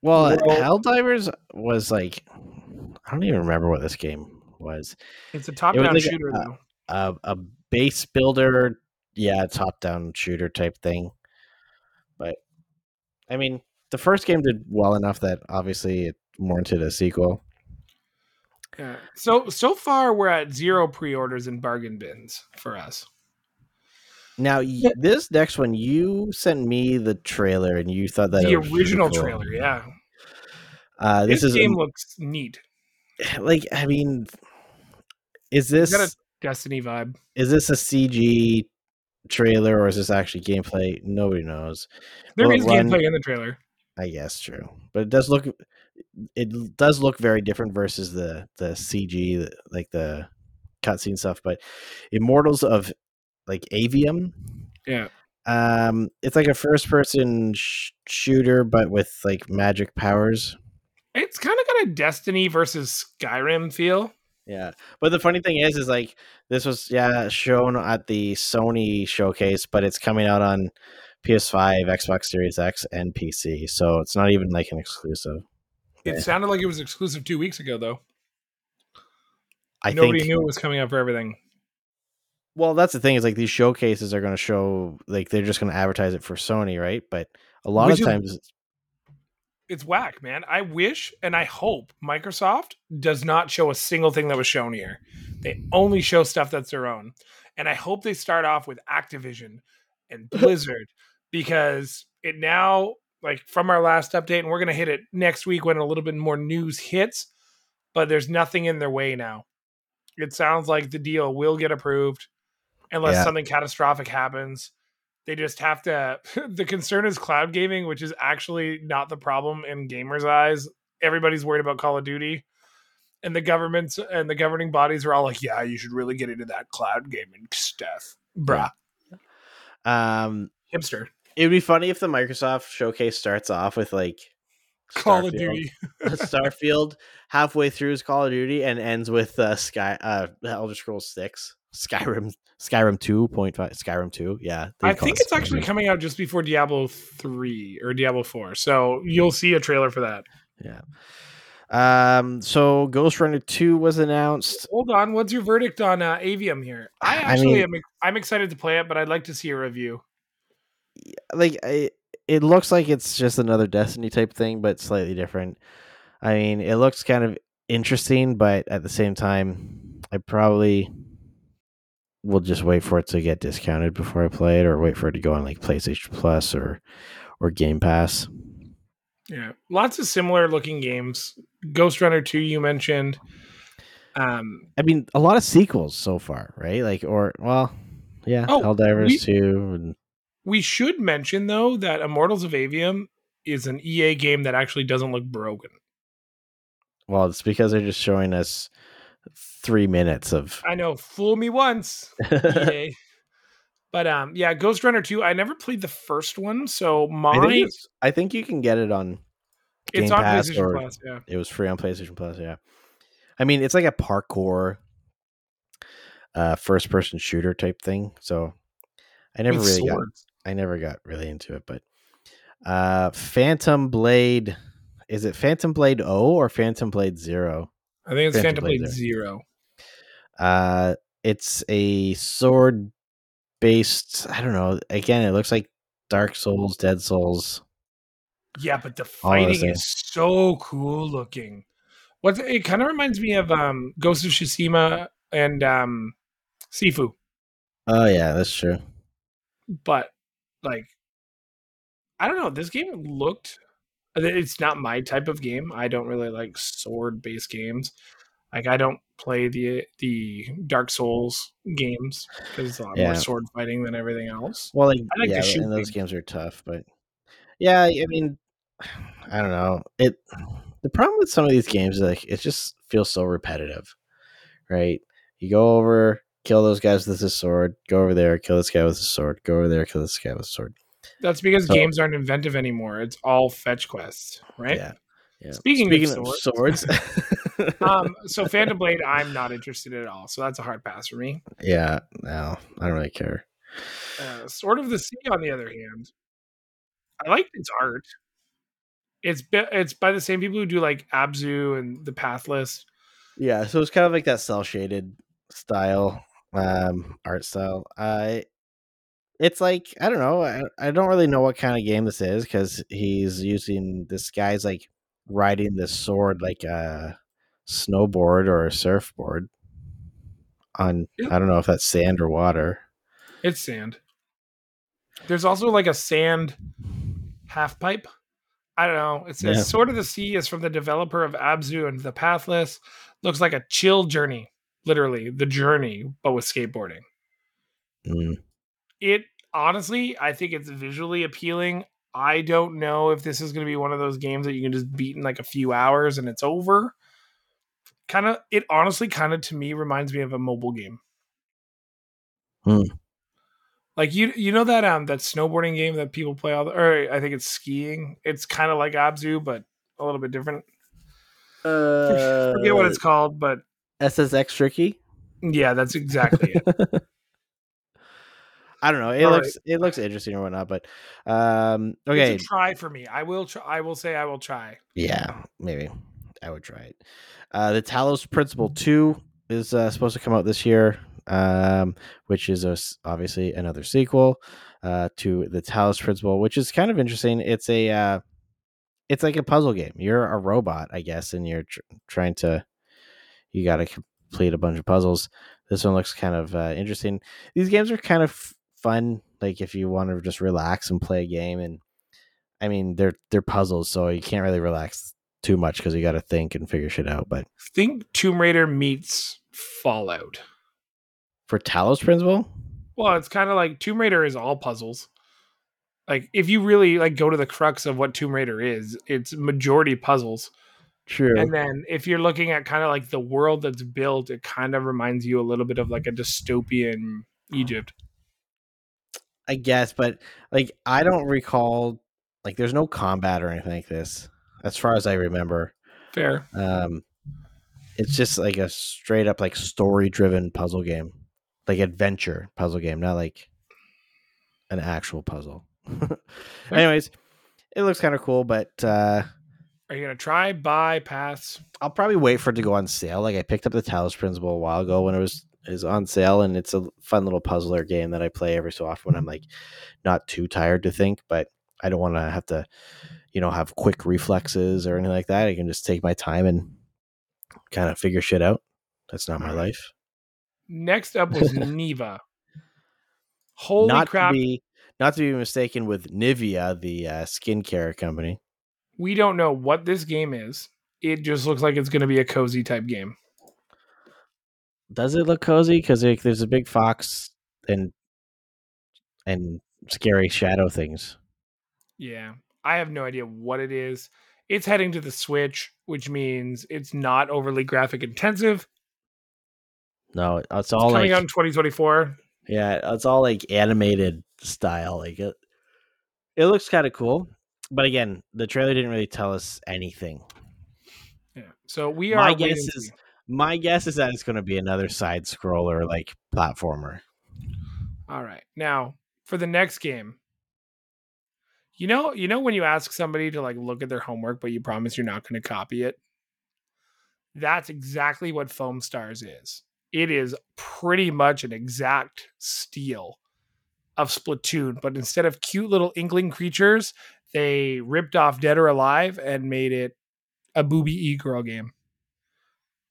Speaker 1: Well, Helldivers was like I don't even remember what this game was.
Speaker 2: It's a top
Speaker 1: was
Speaker 2: down
Speaker 1: like
Speaker 2: shooter
Speaker 1: uh,
Speaker 2: though.
Speaker 1: A a base builder, yeah, top down shooter type thing. But I mean, the first game did well enough that obviously it warranted a sequel.
Speaker 2: Yeah. So so far we're at zero pre-orders and bargain bins for us.
Speaker 1: Now, y- this next one, you sent me the trailer, and you thought that
Speaker 2: the original
Speaker 1: cool.
Speaker 2: trailer, yeah.
Speaker 1: Uh, this
Speaker 2: This,
Speaker 1: is
Speaker 2: game
Speaker 1: um,
Speaker 2: looks neat.
Speaker 1: like, I mean, is this
Speaker 2: got a Destiny vibe.
Speaker 1: is this a CG trailer or is this actually gameplay? Nobody knows.
Speaker 2: There
Speaker 1: Will
Speaker 2: is
Speaker 1: run-
Speaker 2: gameplay in the trailer.
Speaker 1: I guess true, but it does look it does look very different versus the the CG like the cutscene stuff. But Immortals of like Aveum,
Speaker 2: Yeah.
Speaker 1: um, it's like a first person sh- shooter but with like magic powers.
Speaker 2: It's kind of got a Destiny versus Skyrim feel.
Speaker 1: Yeah, but the funny thing is, is like this was yeah shown at the Sony showcase, but it's coming out on PS5, Xbox Series X, and PC. So it's not even like an exclusive.
Speaker 2: It
Speaker 1: Yeah.
Speaker 2: sounded like it was exclusive two weeks ago, though.
Speaker 1: I
Speaker 2: Nobody
Speaker 1: think.
Speaker 2: knew it was coming out for everything.
Speaker 1: Well, that's the thing is like these showcases are going to show like they're just going to advertise it for Sony, right? But a lot
Speaker 2: Which
Speaker 1: of times,
Speaker 2: It's whack, man. I wish and I hope Microsoft does not show a single thing that was shown here. They only show stuff that's their own. And I hope they start off with Activision and Blizzard because it now, like from our last update, and we're going to hit it next week when a little bit more news hits, but there's nothing in their way now. It sounds like the deal will get approved unless
Speaker 1: Yeah.
Speaker 2: something catastrophic happens. They just have to. the concern is cloud gaming, which is actually not the problem in gamers' eyes. Everybody's worried about Call of Duty, and the governments and the governing bodies are all like, "Yeah, you should really get into that cloud gaming stuff, bruh."
Speaker 1: Um,
Speaker 2: Hipster.
Speaker 1: it would be funny if the Microsoft showcase starts off with like
Speaker 2: Call of
Speaker 1: Starfield-
Speaker 2: Duty.
Speaker 1: Starfield halfway through is Call of Duty and ends with uh, Sky uh Elder Scrolls Six, Skyrim, Skyrim two point five, Skyrim two. Yeah, they
Speaker 2: I think
Speaker 1: it
Speaker 2: it's actually coming out just before Diablo 3 or Diablo 4. So you'll see a trailer for that.
Speaker 1: yeah. Um, so Ghost Runner two was announced.
Speaker 2: Hold on, what's your verdict on uh, Aveum here? I
Speaker 1: I
Speaker 2: actually
Speaker 1: mean-
Speaker 2: am I'm excited to play it, but I'd like to see a review.
Speaker 1: Like, I, it looks like it's just another Destiny type thing, but slightly different. I mean, it looks kind of interesting, but at the same time, I probably will just wait for it to get discounted before I play it, or wait for it to go on like PlayStation Plus or or Game Pass.
Speaker 2: Yeah. Lots of similar looking games. Ghost Runner 2 you mentioned. Um
Speaker 1: I mean, a lot of sequels so far, right? Like, or well, yeah,
Speaker 2: Oh,
Speaker 1: Helldivers
Speaker 2: we-
Speaker 1: two, and
Speaker 2: we should mention though that Immortals of Aveum is an EA game that actually doesn't look broken.
Speaker 1: well, it's because they're just showing us three minutes of.
Speaker 2: I know, fool me once. But um yeah, Ghost Runner 2, I never played the first one, so my
Speaker 1: I think, I think you can get it on.
Speaker 2: it's
Speaker 1: Game
Speaker 2: on
Speaker 1: Pass
Speaker 2: PlayStation
Speaker 1: or-
Speaker 2: Plus, yeah.
Speaker 1: It was free on PlayStation Plus. Yeah, I mean, it's like a parkour, uh, first person shooter type thing. So I never
Speaker 2: With
Speaker 1: really got. I never got really into it, but uh, Phantom Blade. Is it Phantom Blade O or Phantom Blade Zero?
Speaker 2: I think it's
Speaker 1: Phantom
Speaker 2: Phantom
Speaker 1: Blade
Speaker 2: Blade
Speaker 1: there.
Speaker 2: Zero.
Speaker 1: Uh, it's a sword based. I don't know. Again, it looks like Dark Souls, Dead Souls.
Speaker 2: Yeah, but the fighting is so cool looking. What it kind of reminds me of um Ghost of Tsushima and um Sifu,
Speaker 1: Oh yeah, that's true.
Speaker 2: but like I don't know, this game looked it's not my type of game. I don't really like sword based games. Like I don't play the the Dark Souls games because it's a lot
Speaker 1: Yeah.
Speaker 2: more sword fighting than everything else.
Speaker 1: Well, like,
Speaker 2: I like
Speaker 1: yeah, and those games are tough, but yeah, I mean, I don't know. It the problem with some of these games is like it just feels so repetitive, right? You go over, kill those guys with this sword, go over there, kill this guy with a sword, go over there, kill this guy with a sword.
Speaker 2: That's because
Speaker 1: So-
Speaker 2: games aren't inventive anymore. It's all fetch quests, right?
Speaker 1: Yeah. Yeah.
Speaker 2: Speaking of
Speaker 1: of swords,
Speaker 2: um, so Phantom Blade, I'm not interested at all. So that's a hard pass for me.
Speaker 1: yeah, no, I don't really care.
Speaker 2: Uh, Sword of the Sea, on the other hand, I like its art. It's bi- it's by the same people who do like Abzu and the Pathless.
Speaker 1: Yeah, so it's kind of like that cell shaded style, um, art style. I, it's like I don't know. I, I don't really know what kind of game this is because he's using this guy's like riding the sword like a snowboard or a surfboard on.
Speaker 2: Yeah.
Speaker 1: I don't know if that's sand or water.
Speaker 2: It's sand. There's also like a sand half pipe. I don't know. It says
Speaker 1: Yeah.
Speaker 2: Sword of the Sea is from the developer of Abzu and the Pathless. Looks like a chill journey, literally the journey, but with skateboarding.
Speaker 1: Mm.
Speaker 2: it honestly, I think it's visually appealing. I don't know if this is going to be one of those games that you can just beat in like a few hours and it's over. Kind of, it honestly kind of to me reminds me of a mobile game.
Speaker 1: Hmm.
Speaker 2: Like you, you know that um that snowboarding game that people play all the, or I think it's skiing. It's kind of like Abzu, but a little bit different.
Speaker 1: Uh,
Speaker 2: Forget what it's called, but
Speaker 1: SSX tricky.
Speaker 2: yeah, that's exactly it.
Speaker 1: I don't know. It
Speaker 2: All
Speaker 1: looks it looks interesting or whatnot, but um, okay,
Speaker 2: It's a try for me. I will. Try, I will say I will try.
Speaker 1: Yeah, maybe I would try it. Uh, the Talos Principle Two is uh, supposed to come out this year, um, which is a obviously another sequel uh, to the Talos Principle, which is kind of interesting. It's a uh, it's like a puzzle game. You're a robot, I guess, and you're tr- trying to you got to complete a bunch of puzzles. This one looks kind of uh, interesting. These games are kind of fun, like if you want to just relax and play a game. And I mean, they're they're puzzles, so you can't really relax too much because you got to think and figure shit out. But
Speaker 2: think Tomb Raider meets Fallout.
Speaker 1: For Talos Principle?
Speaker 2: Well, it's kind of like Tomb Raider is all puzzles. Like if you really like go to the crux of what Tomb Raider is, it's majority puzzles.
Speaker 1: True.
Speaker 2: And then if you're looking at kind of like the world that's built, it kind of reminds you a little bit of like a dystopian Egypt.
Speaker 1: I guess, but like I don't recall like there's no combat or anything like this, as far as I remember.
Speaker 2: Fair.
Speaker 1: Um it's just like a straight up like story driven puzzle game. Like adventure puzzle game, not like an actual puzzle. Anyways, it looks kind of cool, but uh
Speaker 2: Are you gonna try, buy, pass?
Speaker 1: I'll probably wait for it to go on sale. Like I picked up the Talos Principle a while ago when it was is on sale, and it's a fun little puzzler game that I play every so often when I'm like not too tired to think, but I don't want to have to, you know, have quick reflexes or anything like that. I can just take my time and kind of figure shit out. That's not my life.
Speaker 2: Next up was Neva. Holy
Speaker 1: not
Speaker 2: crap!
Speaker 1: to be not to be mistaken with Nivea, the uh, skincare company.
Speaker 2: we don't know what this game is. It just looks like it's gonna be a cozy type game.
Speaker 1: Does it look cozy? Because there's a big fox and and scary shadow things.
Speaker 2: Yeah. I have no idea what it is. It's heading to the Switch, which means it's not overly graphic intensive.
Speaker 1: No, it's
Speaker 2: It's
Speaker 1: all
Speaker 2: coming
Speaker 1: like
Speaker 2: out in 2024.
Speaker 1: yeah, it's all like animated style. Like it, it looks kind of cool. But again, the trailer didn't really tell us anything.
Speaker 2: Yeah. So we are
Speaker 1: My guess is-. My guess is that it's going to be another side scroller like platformer.
Speaker 2: All right. Now, for the next game. You know, you know when you ask somebody to like look at their homework but you promise you're not going to copy it? That's exactly what Foam Stars is. It is pretty much an exact steal of Splatoon, but instead of cute little inkling creatures, they ripped off Dead or Alive and made it a booby e girl game.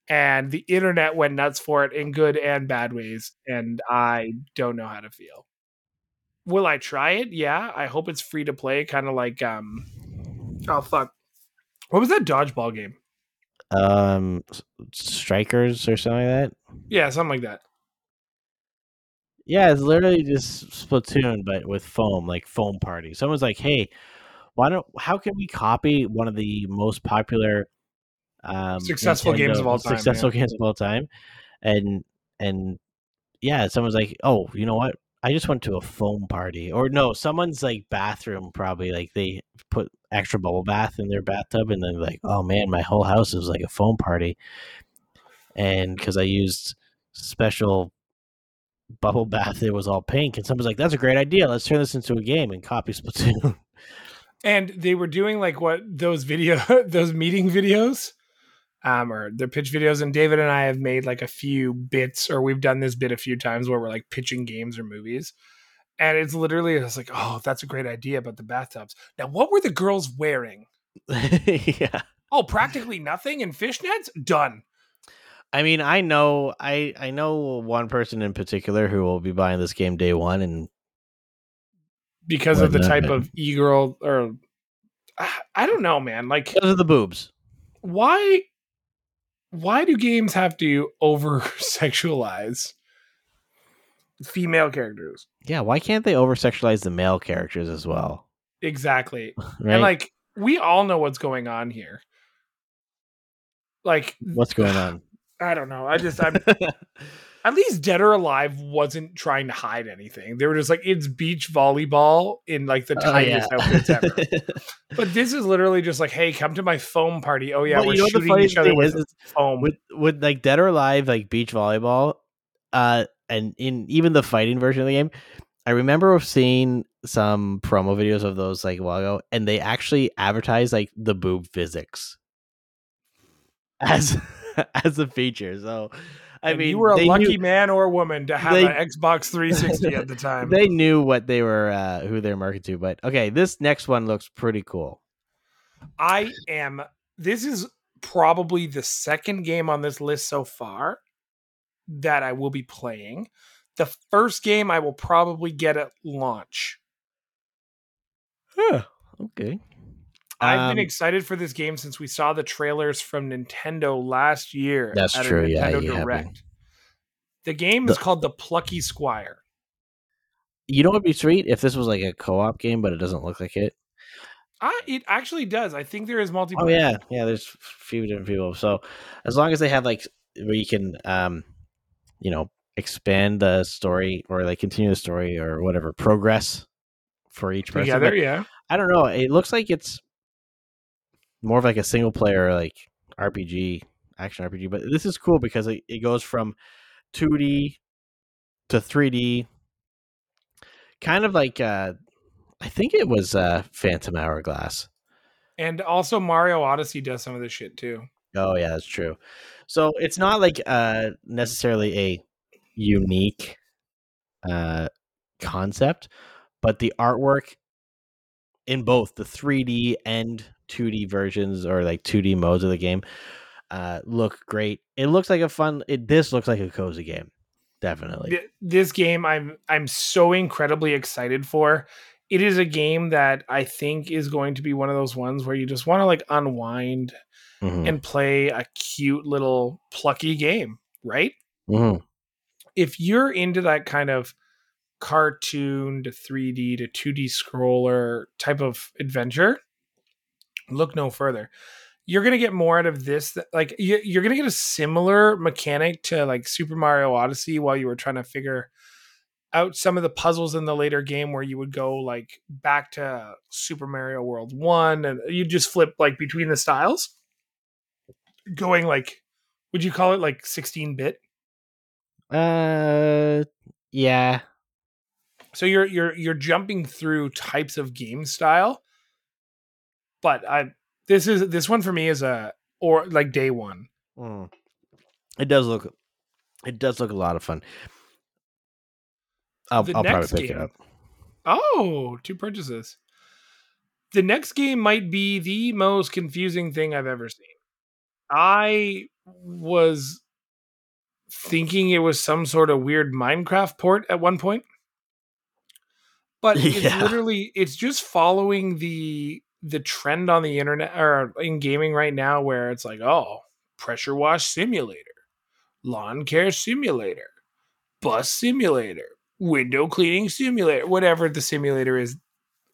Speaker 2: And the internet went nuts for it in good and bad ways, and I don't know how to feel. Will I try it? Yeah. I hope it's free to play, kind of like um oh fuck. What was that dodgeball game?
Speaker 1: Um, strikers or something like that.
Speaker 2: Yeah, something like that.
Speaker 1: Yeah, it's literally just Splatoon, but with foam, like foam party. Someone's like, "Hey, why don't? How can we copy one of the most popular, um,
Speaker 2: Successful games of all time,
Speaker 1: Successful games of all time, and and yeah, someone's like, "Oh, you know what? I just went to a foam party, or no, someone's like bathroom probably like they put extra bubble bath in their bathtub, and then like, oh man, my whole house is like a foam party, and because I used special bubble bath, it was all pink, and someone's like, that's a great idea. Let's turn this into a game and copy Splatoon.
Speaker 2: And they were doing like what those video those meeting videos um or their pitch videos and David and I have made like a few bits or we've done this bit a few times where we're like pitching games or movies. And it's literally it's like, "Oh, that's a great idea about the bathtubs." Now, what were the girls wearing?
Speaker 1: yeah.
Speaker 2: Oh, practically nothing in fishnets? Done.
Speaker 1: I mean, I know, I I know one person in particular who will be buying this game day one, and
Speaker 2: Because of the type of e-girl or I- I don't know, man. Like
Speaker 1: because of the boobs.
Speaker 2: why why do games have to over sexualize female characters
Speaker 1: Yeah, why can't they over sexualize the male characters as well?
Speaker 2: exactly
Speaker 1: Right?
Speaker 2: and like we all know what's going on here like
Speaker 1: what's going on?
Speaker 2: i don't know i just i'm at least dead or alive wasn't trying to hide anything they were just like it's beach volleyball in like the
Speaker 1: Oh,
Speaker 2: tiniest
Speaker 1: yeah.
Speaker 2: outfits ever but this is literally just like hey come to my foam party oh yeah we're
Speaker 1: you know what the
Speaker 2: shooting each other with
Speaker 1: is
Speaker 2: foam
Speaker 1: with with like Dead or Alive, like beach volleyball, uh, and in even the fighting version of the game, I remember seeing some promo videos of those like a while ago, and they actually advertised like the boob physics as as a feature. So, I
Speaker 2: And
Speaker 1: mean,
Speaker 2: you were a lucky
Speaker 1: knew,
Speaker 2: man or woman to have
Speaker 1: they-
Speaker 2: an Xbox 360 at the time.
Speaker 1: they knew what they were uh who they were marketing to. But okay, this next one looks pretty cool.
Speaker 2: I am. This is probably the second game on this list so far that I will be playing. The first game I will probably get at launch.
Speaker 1: Okay.
Speaker 2: I've
Speaker 1: Um,
Speaker 2: been excited for this game since we saw the trailers from Nintendo last year.
Speaker 1: That's
Speaker 2: at
Speaker 1: true, yeah,
Speaker 2: Nintendo
Speaker 1: you have been.
Speaker 2: Direct. The game is
Speaker 1: The-
Speaker 2: called The Plucky Squire.
Speaker 1: You know what'd be sweet if this was like a co-op game, but it doesn't look like it.
Speaker 2: Ah, it actually does. I think there is multiplayer.
Speaker 1: Oh yeah, yeah. There's a few different people. So as long as they have like where you can, um, you know, expand the story or like continue the story or whatever progress for each person.
Speaker 2: together.
Speaker 1: But
Speaker 2: Yeah.
Speaker 1: I don't know. It looks like it's more of like a single player like RPG action RPG. But this is cool because it, it goes from 2D to 3D, kind of like uh, I think it was uh, Phantom Hourglass.
Speaker 2: And also Mario Odyssey does some of this shit too.
Speaker 1: Oh yeah, that's true. So it's not like uh necessarily a unique uh concept, but the artwork in both the 3D and 2D versions or like 2D modes of the game uh look great. It looks like a fun it this looks like a cozy game. Definitely.
Speaker 2: This game I'm I'm so incredibly excited for. It is a game that I think is going to be one of those ones where you just want to like unwind
Speaker 1: Mhm,
Speaker 2: and play a cute little plucky game, right?
Speaker 1: mhm.
Speaker 2: If you're into that kind of cartoon to 3D to 2D scroller type of adventure, look no further. You're gonna get more out of this. That, like you- you're gonna get a similar mechanic to like Super Mario Odyssey, while you were trying to figure out some of the puzzles in the later game, where you would go like back to Super Mario World One, and you just flip like between the styles, going like, would you call it like 16 bit?
Speaker 1: Uh yeah.
Speaker 2: So you're you're you're jumping through types of game style, but I this is this one for me is a or like day one.
Speaker 1: Mm. It does look it does look a lot of fun. I'll, I'll probably pick it up.
Speaker 2: Oh, two purchases. The next game might be the most confusing thing I've ever seen. I was thinking it was some sort of weird Minecraft port at one point. But it's
Speaker 1: Yeah.
Speaker 2: literally it's just following the the trend on the internet or in gaming right now where it's like, oh, pressure wash simulator, lawn care simulator, bus simulator, window cleaning simulator, whatever the simulator is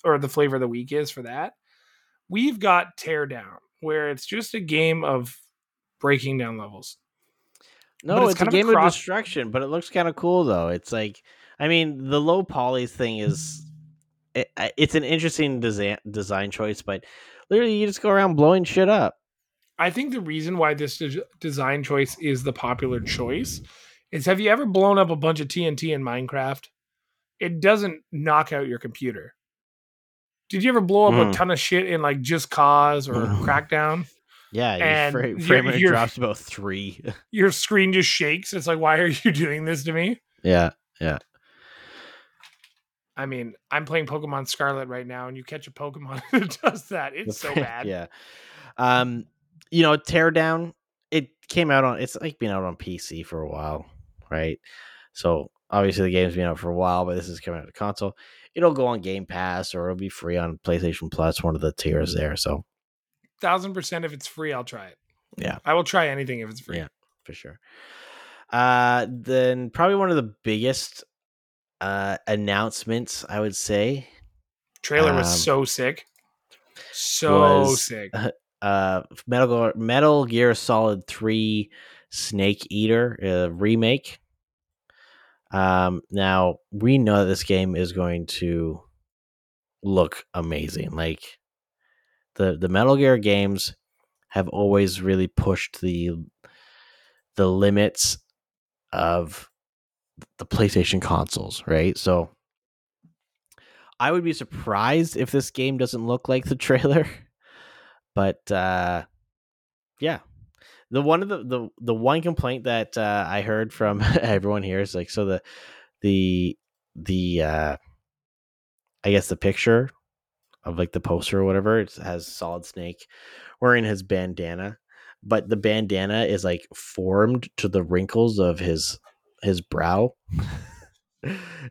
Speaker 2: or the flavor of the week is for that. We've got Teardown, where it's just a game of breaking down levels.
Speaker 1: No,
Speaker 2: it's
Speaker 1: it's, a
Speaker 2: of
Speaker 1: game
Speaker 2: cross-
Speaker 1: of destruction, but it looks kind of cool though. It's like, I mean, the low poly thing is, it, it's an interesting design design choice, but literally you just go around blowing shit up.
Speaker 2: I think the reason why this des- design choice is the popular choice is have you ever blown up a bunch of TNT in Minecraft? It doesn't knock out your computer. Did you ever blow up a
Speaker 1: Mm.
Speaker 2: ton of shit in like Just Cause or
Speaker 1: Mm.
Speaker 2: Crackdown?
Speaker 1: Yeah, your
Speaker 2: And
Speaker 1: frame, frame rate
Speaker 2: you're-
Speaker 1: drops about three.
Speaker 2: Your screen just shakes. It's like, why are you doing this to me?
Speaker 1: Yeah, yeah,
Speaker 2: I mean, I'm playing Pokemon Scarlet right now, and you catch a Pokemon that does that. It's so bad.
Speaker 1: yeah. Um, you know, Teardown. It came out on. It's like been out on PC for a while, right? So obviously the game's been out for a while, but this is coming out to console. It'll go on Game Pass or it'll be free on PlayStation Plus, one of the tiers there. So
Speaker 2: Thousand percent. If it's free, I'll try it.
Speaker 1: Yeah.
Speaker 2: I will try anything if it's free.
Speaker 1: Yeah. for sure. Uh, then probably one of the biggest uh announcements I would say.
Speaker 2: Trailer was
Speaker 1: Um,
Speaker 2: so sick. So
Speaker 1: was-
Speaker 2: sick.
Speaker 1: Uh, Metal Gear, Metal Gear Solid Three Snake Eater uh, remake. Um, now we know that this game is going to look amazing. Like the the Metal Gear games have always really pushed the the limits of the PlayStation consoles, right? So I would be surprised if this game doesn't look like the trailer. But uh yeah. The one of the the the one complaint that uh I heard from everyone here is like so the the the uh I guess the picture of like the poster or whatever it has Solid Snake wearing his bandana, but the bandana is like formed to the wrinkles of his his brow.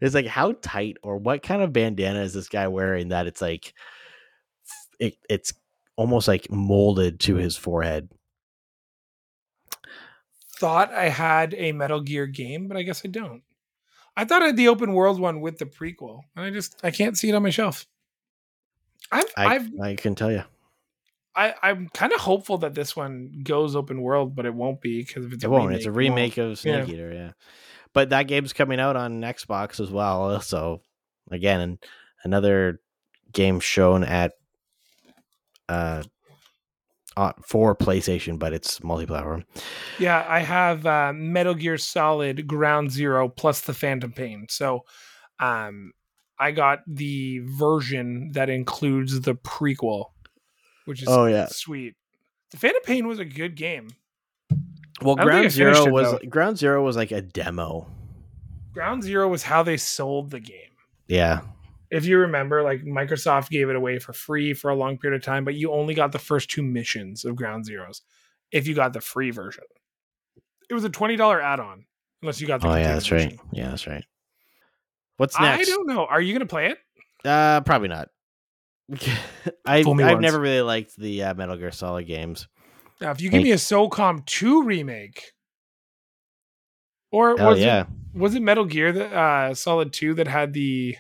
Speaker 1: it's like how tight or what kind of bandana is this guy wearing that it's like it, it's almost like molded to his forehead.
Speaker 2: thought I had a Metal Gear game, but I guess I don't. I thought I had the open world one with the prequel, and I just I can't see it on my shelf. I've
Speaker 1: I,
Speaker 2: I've
Speaker 1: I can tell you.
Speaker 2: I, I'm kind of hopeful that this one goes open world, but it won't be because it's
Speaker 1: It
Speaker 2: a
Speaker 1: won't.
Speaker 2: remake,
Speaker 1: It's a remake of Snake
Speaker 2: Yeah.
Speaker 1: Eater, yeah. But that game's coming out on Xbox as well. So again, another game shown at uh, uh for PlayStation, but it's multi-platform.
Speaker 2: Yeah, I have uh, Metal Gear Solid Ground Zero plus the Phantom Pain. So, um, I got the version that includes the prequel, which is
Speaker 1: Oh, yeah.
Speaker 2: sweet. The Phantom Pain was a good game.
Speaker 1: Well,
Speaker 2: I don't think I
Speaker 1: Ground Zero
Speaker 2: it,
Speaker 1: was
Speaker 2: though.
Speaker 1: Ground Zero was like a demo.
Speaker 2: Ground Zero was how they sold the game.
Speaker 1: Yeah.
Speaker 2: If you remember, like Microsoft gave it away for free for a long period of time, but you only got the first two missions of Ground Zeroes if you got the free version. It was a twenty dollar add on, unless you got the.
Speaker 1: Oh yeah, that's right. Yeah, that's right. What's next?
Speaker 2: I don't know. Are you going to play it?
Speaker 1: Uh, probably not. I
Speaker 2: Fool me
Speaker 1: I've
Speaker 2: once.
Speaker 1: never really liked the uh, Metal Gear Solid games.
Speaker 2: Now, if you give me a SOCOM 2 remake, or was
Speaker 1: yeah.
Speaker 2: it was it Metal Gear that uh Solid 2 that had the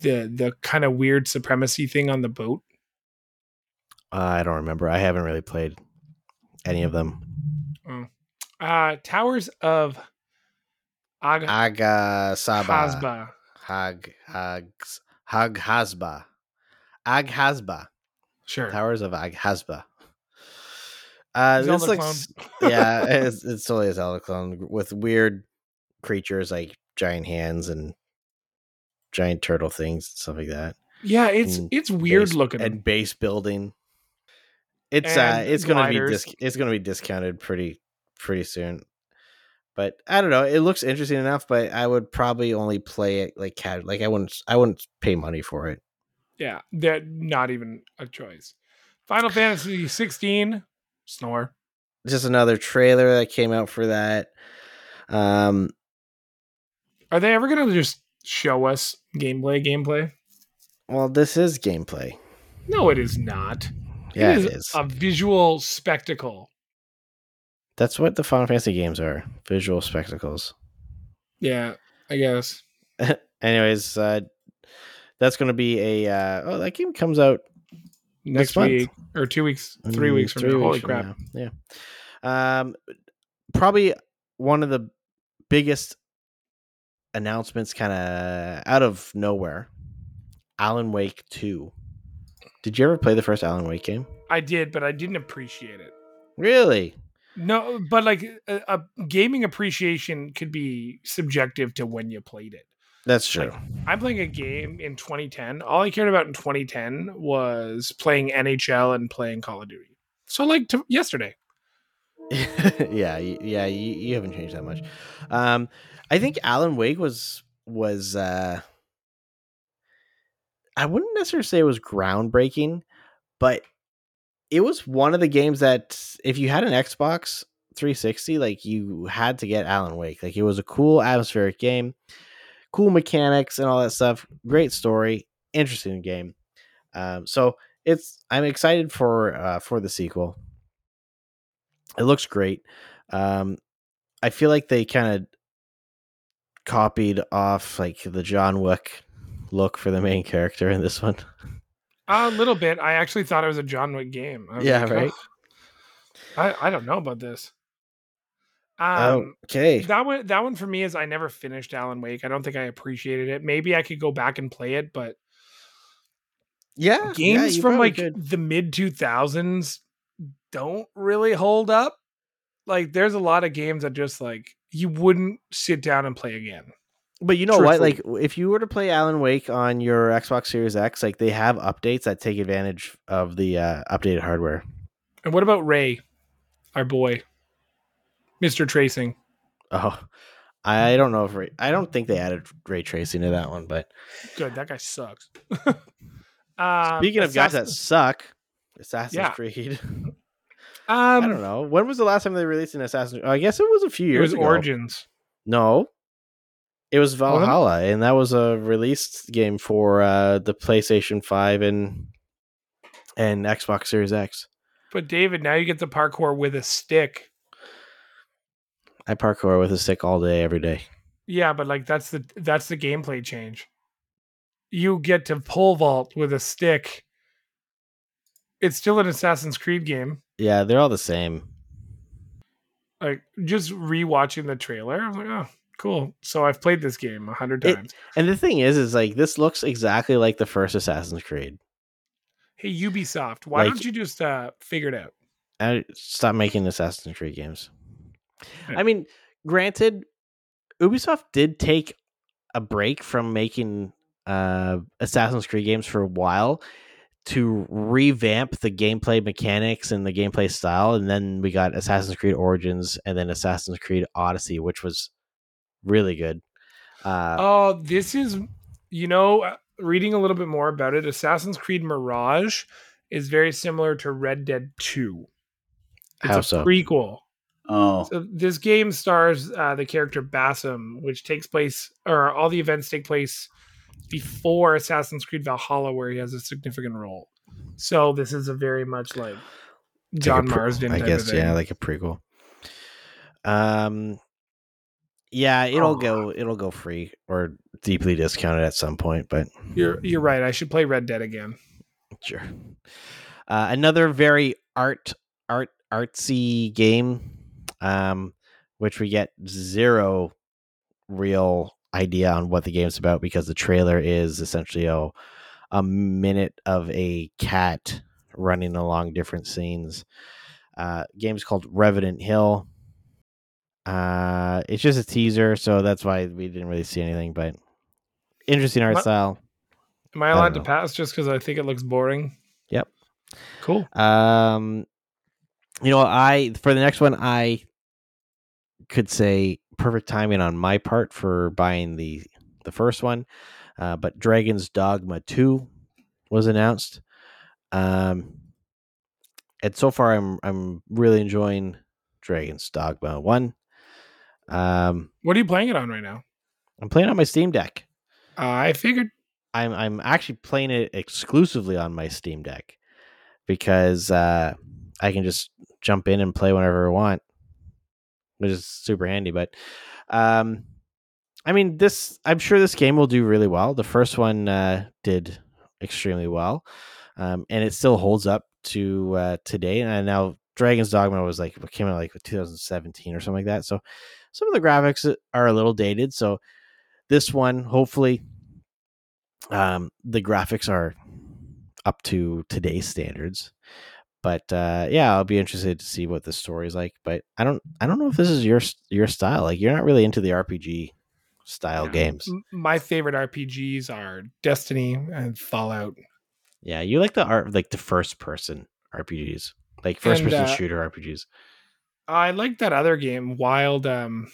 Speaker 2: the the kind of weird supremacy thing on the boat?
Speaker 1: Uh, I don't remember. I haven't really played any of them.
Speaker 2: Uh Towers of Aga
Speaker 1: Aga Saba.
Speaker 2: Hasba.
Speaker 1: Hag Hag Hag Hasba. Ag Hasba.
Speaker 2: Sure.
Speaker 1: Towers of Ag Hasba. Uh,
Speaker 2: Zelda
Speaker 1: looks yeah, it's, it's totally a Zelda clone with weird creatures like giant hands and giant turtle things and stuff like that.
Speaker 2: Yeah, it's
Speaker 1: and
Speaker 2: it's weird
Speaker 1: Base-
Speaker 2: looking.
Speaker 1: and base building. It's uh, it's gonna be
Speaker 2: gliders.
Speaker 1: dis- it's gonna be discounted pretty pretty soon. But I don't know. It looks interesting enough, but I would probably only play it like cat. Like I wouldn't I wouldn't pay money for it.
Speaker 2: Yeah, that not even a choice. Final Fantasy 16 snore.
Speaker 1: Just another trailer that came out for that. Um,
Speaker 2: Are they ever going to just show us gameplay gameplay?
Speaker 1: well, this is gameplay.
Speaker 2: No, it is not.
Speaker 1: Yeah,
Speaker 2: it is,
Speaker 1: it is.
Speaker 2: a visual spectacle.
Speaker 1: That's what the Final Fantasy games are: visual spectacles.
Speaker 2: Yeah, I guess.
Speaker 1: Anyways, uh, that's going to be a. Uh, oh, that game comes out
Speaker 2: Next,
Speaker 1: Next month.
Speaker 2: week or two weeks, three weeks from now. Holy crap!
Speaker 1: now, Yeah. Um, probably one of the biggest announcements, kind of out of nowhere. Alan Wake Two. Did you ever play the first Alan Wake game?
Speaker 2: I did, but I didn't appreciate it.
Speaker 1: Really?
Speaker 2: No, but like a, a gaming appreciation could be subjective to when you played it.
Speaker 1: That's true.
Speaker 2: I'm playing a game in 2010. All I cared about in 2010 was playing NHL and playing Call of Duty. So like to yesterday.
Speaker 1: yeah, yeah, you, you haven't changed that much. Um, I think Alan Wake was was uh, I wouldn't necessarily say it was groundbreaking, but it was one of the games that if you had an Xbox 360, like you had to get Alan Wake. Like it was a cool atmospheric game, cool mechanics and all that stuff. Great story, interesting game. Um, so it's I'm excited for uh, for the sequel. It looks great. Um, I feel like they kind of copied off like the John Wick look for the main character in this one.
Speaker 2: A little bit. I actually thought it was a John Wick game.
Speaker 1: Yeah,
Speaker 2: like,
Speaker 1: right.
Speaker 2: "Ugh, I, I don't know about this. Um,
Speaker 1: okay.
Speaker 2: that one that one for me is I never finished Alan Wake. I don't think I appreciated it. Maybe I could go back and play it, but
Speaker 1: Yeah.
Speaker 2: games
Speaker 1: you
Speaker 2: from like
Speaker 1: could.
Speaker 2: the mid 2000s don't really hold up. Like there's a lot of games that just like you wouldn't sit down and play again.
Speaker 1: But you know what? Like, if you were to play Alan Wake on your Xbox Series X, like they have updates that take advantage of the uh, updated hardware.
Speaker 2: And what about Ray, our boy, Mr. Tracing?
Speaker 1: Oh, I don't know if ray, I don't think they added ray tracing to that one. But
Speaker 2: Good, that guy sucks. um,
Speaker 1: speaking of guys that suck, Assassin's
Speaker 2: Yeah.
Speaker 1: Creed.
Speaker 2: um,
Speaker 1: I don't know. When was the last time they released an Assassin's? I guess it was a few
Speaker 2: It
Speaker 1: years
Speaker 2: was
Speaker 1: ago.
Speaker 2: Origins.
Speaker 1: No, it was? Valhalla, and that was a released game for uh, the PlayStation Five and and Xbox Series X.
Speaker 2: But David, now you get the parkour with a stick.
Speaker 1: I parkour with a stick all day, every day.
Speaker 2: Yeah, but like that's the that's the gameplay change. You get to pole vault with a stick. It's still an Assassin's Creed game.
Speaker 1: Yeah, they're all the same.
Speaker 2: Like just rewatching the trailer, I was like, oh, cool. So I've played this game a hundred
Speaker 1: It-
Speaker 2: times.
Speaker 1: And the thing is, is like this looks exactly like the first Assassin's Creed.
Speaker 2: Hey, Ubisoft, why
Speaker 1: Like-
Speaker 2: don't you just uh figure it out?
Speaker 1: I stop making Assassin's Creed games.
Speaker 2: Yeah.
Speaker 1: I mean, granted, Ubisoft did take a break from making uh, Assassin's Creed games for a while to revamp the gameplay mechanics and the gameplay style, and then we got Assassin's Creed Origins and then Assassin's Creed Odyssey, which was really good. Uh,
Speaker 2: Oh, this is you know, uh, reading a little bit more about it, Assassin's Creed Mirage is very similar to Red Dead 2. It's
Speaker 1: How
Speaker 2: a
Speaker 1: so?
Speaker 2: prequel.
Speaker 5: Oh,
Speaker 2: So this game stars uh, the character Basim, which takes place, or all the events take place before Assassin's Creed Valhalla, where he has a significant role. So this is a very much like John
Speaker 1: like pre-
Speaker 2: Marston.
Speaker 1: I guess, yeah, like a prequel. Um, yeah, it'll
Speaker 2: Oh.
Speaker 1: go, it'll go free or deeply discounted at some point, but
Speaker 2: you're you're right. I should play Red Dead again.
Speaker 1: Sure. Uh, another very art art artsy game, um, which we get zero real idea on what the game's about because the trailer is essentially a, a minute of a cat running along different scenes. Uh, game's called Revenant Hill. Uh, it's just a teaser, so that's why we didn't really see anything. But interesting art
Speaker 2: What-
Speaker 1: style.
Speaker 2: Am I allowed to pass just because I think it looks boring?
Speaker 1: Yep.
Speaker 2: Cool.
Speaker 1: Um, you know, I for the next one, I could say perfect timing on my part for buying the the first one. Uh, but Dragon's Dogma Two was announced. Um, and so far, I'm I'm really enjoying Dragon's Dogma One. Um,
Speaker 2: What are you playing it on right now?
Speaker 1: I'm playing on my Steam Deck.
Speaker 2: Uh, I figured.
Speaker 1: I'm I'm actually playing it exclusively on my Steam Deck because uh, I can just jump in and play whenever I want, which is super handy. But um, I mean, this I'm sure this game will do really well. The first one uh, did extremely well, um, and it still holds up to uh, today. And now Dragon's Dogma was like came out like 2017 or something like that. So some of the graphics are a little dated. So this one, hopefully, um, the graphics are up to today's standards. But uh, yeah, I'll be interested to see what the story is like. But I don't, I don't know if this is your your style. Like you're not really into the RPG style
Speaker 2: Yeah.
Speaker 1: games.
Speaker 2: My favorite RPGs are Destiny and Fallout.
Speaker 1: Yeah, you like the art, like the first person RPGs, like first
Speaker 2: And,
Speaker 1: person
Speaker 2: uh,
Speaker 1: shooter RPGs.
Speaker 2: I like that other game, Wild. Um,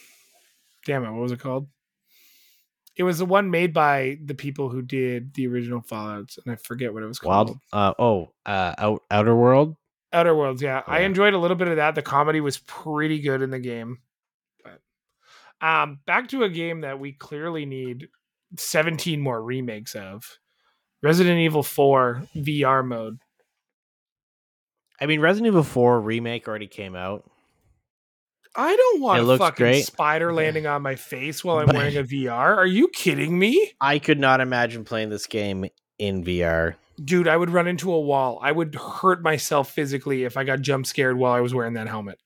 Speaker 2: damn it, what was it called? It was the one made by the people who did the original Fallout's, and I forget what it was called.
Speaker 1: Wild. Uh, oh, uh, out, Outer World.
Speaker 2: Outer Worlds, yeah. I enjoyed a little bit of that. The comedy was pretty good in the game. But um back to a game that we clearly need 17 more remakes of. Resident Evil 4 VR mode.
Speaker 1: I mean, Resident Evil 4 remake already came out.
Speaker 2: I don't want
Speaker 1: It
Speaker 2: a
Speaker 1: looks
Speaker 2: fucking
Speaker 1: great.
Speaker 2: spider landing on my face while I'm
Speaker 1: But-
Speaker 2: wearing a VR. Are you kidding me?
Speaker 1: I could not imagine playing this game in VR.
Speaker 2: Dude, I would run into a wall. I would hurt myself physically if I got jump scared while I was wearing that helmet.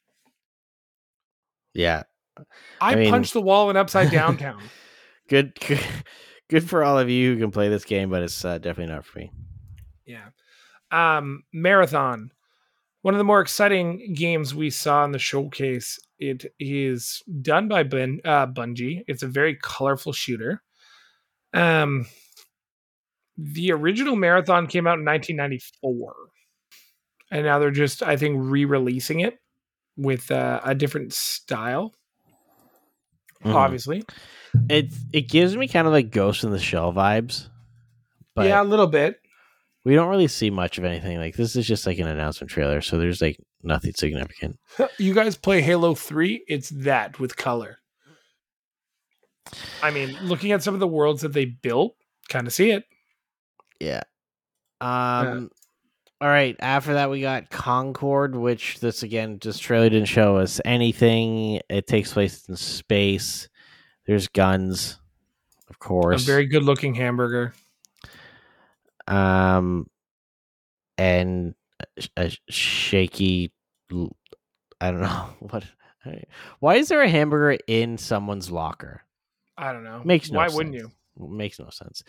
Speaker 1: Yeah,
Speaker 2: I,
Speaker 1: I mean-
Speaker 2: punched the wall and upside down town.
Speaker 1: good, good, good for all of you who can play this game, but it's uh, definitely not for me.
Speaker 2: Yeah. Um, Marathon. One of the more exciting games we saw in the showcase. It is done by ben, uh, Bungie. It's a very colorful shooter. Um, the original Marathon came out in 1994, and now they're just, I think, re-releasing it with uh, a different style.
Speaker 1: Mhm.
Speaker 2: Obviously,
Speaker 1: It it gives me kind of like Ghost in the Shell vibes, but
Speaker 2: yeah, a little bit.
Speaker 1: We don't really see much of anything. Like this is just like an announcement trailer, so there's like nothing significant.
Speaker 2: you guys play Halo 3, it's that with color. I mean, looking at some of the worlds that they built, kind of see it.
Speaker 1: Yeah. Um All right. After that, we got Concord, which this again, just trailer didn't show us anything. It takes place in space. There's guns, of course.
Speaker 2: A
Speaker 1: course.
Speaker 2: very good looking hamburger.
Speaker 1: Um, and a, shaky. I don't know what. Why is there a hamburger in someone's locker?
Speaker 2: I don't know.
Speaker 1: Makes no
Speaker 2: Why
Speaker 1: sense.
Speaker 2: wouldn't you?
Speaker 1: Makes no sense.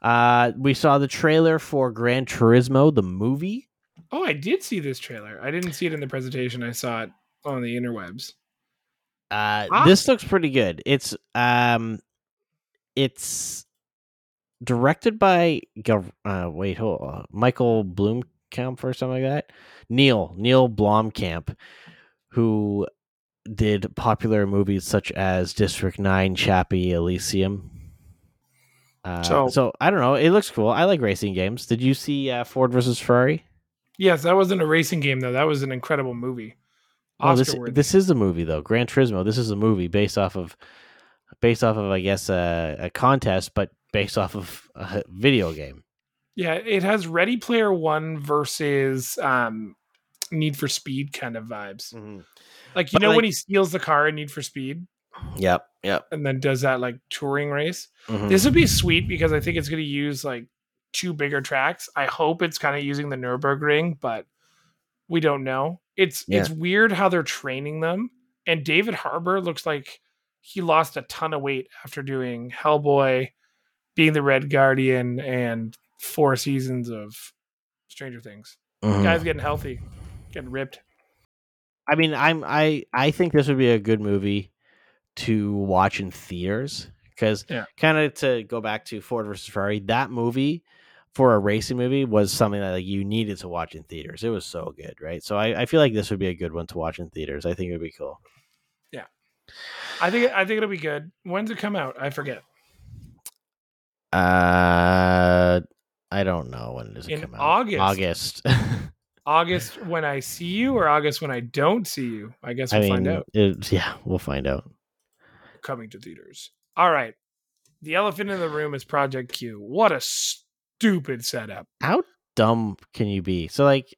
Speaker 1: Uh, we saw the trailer for Gran Turismo, the movie.
Speaker 2: Oh, I did see this trailer. I didn't see it in the presentation. I saw it on the interwebs.
Speaker 1: Uh,
Speaker 2: Ah.
Speaker 1: this looks pretty good. It's um, it's directed by uh, wait, hold on. Michael Bloomkamp or something like that. Neil Neil Blomkamp, who did popular movies such as District Nine, Chappie, Elysium. Uh,
Speaker 2: So-
Speaker 1: so, I don't know. It looks cool. I like racing games. Did you see uh, Ford versus Ferrari?
Speaker 2: Yes, that wasn't a racing game though. That was an incredible movie.
Speaker 1: Oh, this this is a movie though. Gran Turismo. This is a movie based off of based off of I guess a, a contest, but based off of a video game.
Speaker 2: Yeah, it has Ready Player One versus um, Need for Speed kind of vibes. Like you
Speaker 1: But,
Speaker 2: know
Speaker 1: like-
Speaker 2: when he steals the car in Need for Speed
Speaker 1: Yep. Yep.
Speaker 2: and then does that like touring race.
Speaker 1: Mhm.
Speaker 2: This would be sweet because I think it's going to use like two bigger tracks. I hope it's kind of using the Nurburgring, but we don't know. It's
Speaker 1: Yeah.
Speaker 2: it's weird how they're training them. And David Harbour looks like he lost a ton of weight after doing Hellboy, being the Red Guardian, and four seasons of Stranger Things.
Speaker 1: Mhm.
Speaker 2: Guy's getting healthy, getting ripped.
Speaker 1: I mean, I'm I I think this would be a good movie to watch in theaters because
Speaker 2: Yeah.
Speaker 1: kind of to go back to Ford versus Ferrari, that movie for a racing movie was something that like you needed to watch in theaters. It was so good, right? So I, I feel like this would be a good one to watch in theaters. I think it would be cool.
Speaker 2: Yeah, I think I think it'll be good. When's it come out? I forget.
Speaker 1: Uh, I don't know when does it
Speaker 2: In
Speaker 1: come out.
Speaker 2: August.
Speaker 1: August.
Speaker 2: August when I see you, or August when I don't see you. I guess
Speaker 1: I
Speaker 2: we'll
Speaker 1: mean,
Speaker 2: find out.
Speaker 1: it- yeah, we'll find out.
Speaker 2: coming to theaters. All right. The elephant in the room is Project Q. What a stupid setup.
Speaker 1: How dumb can you be? So like,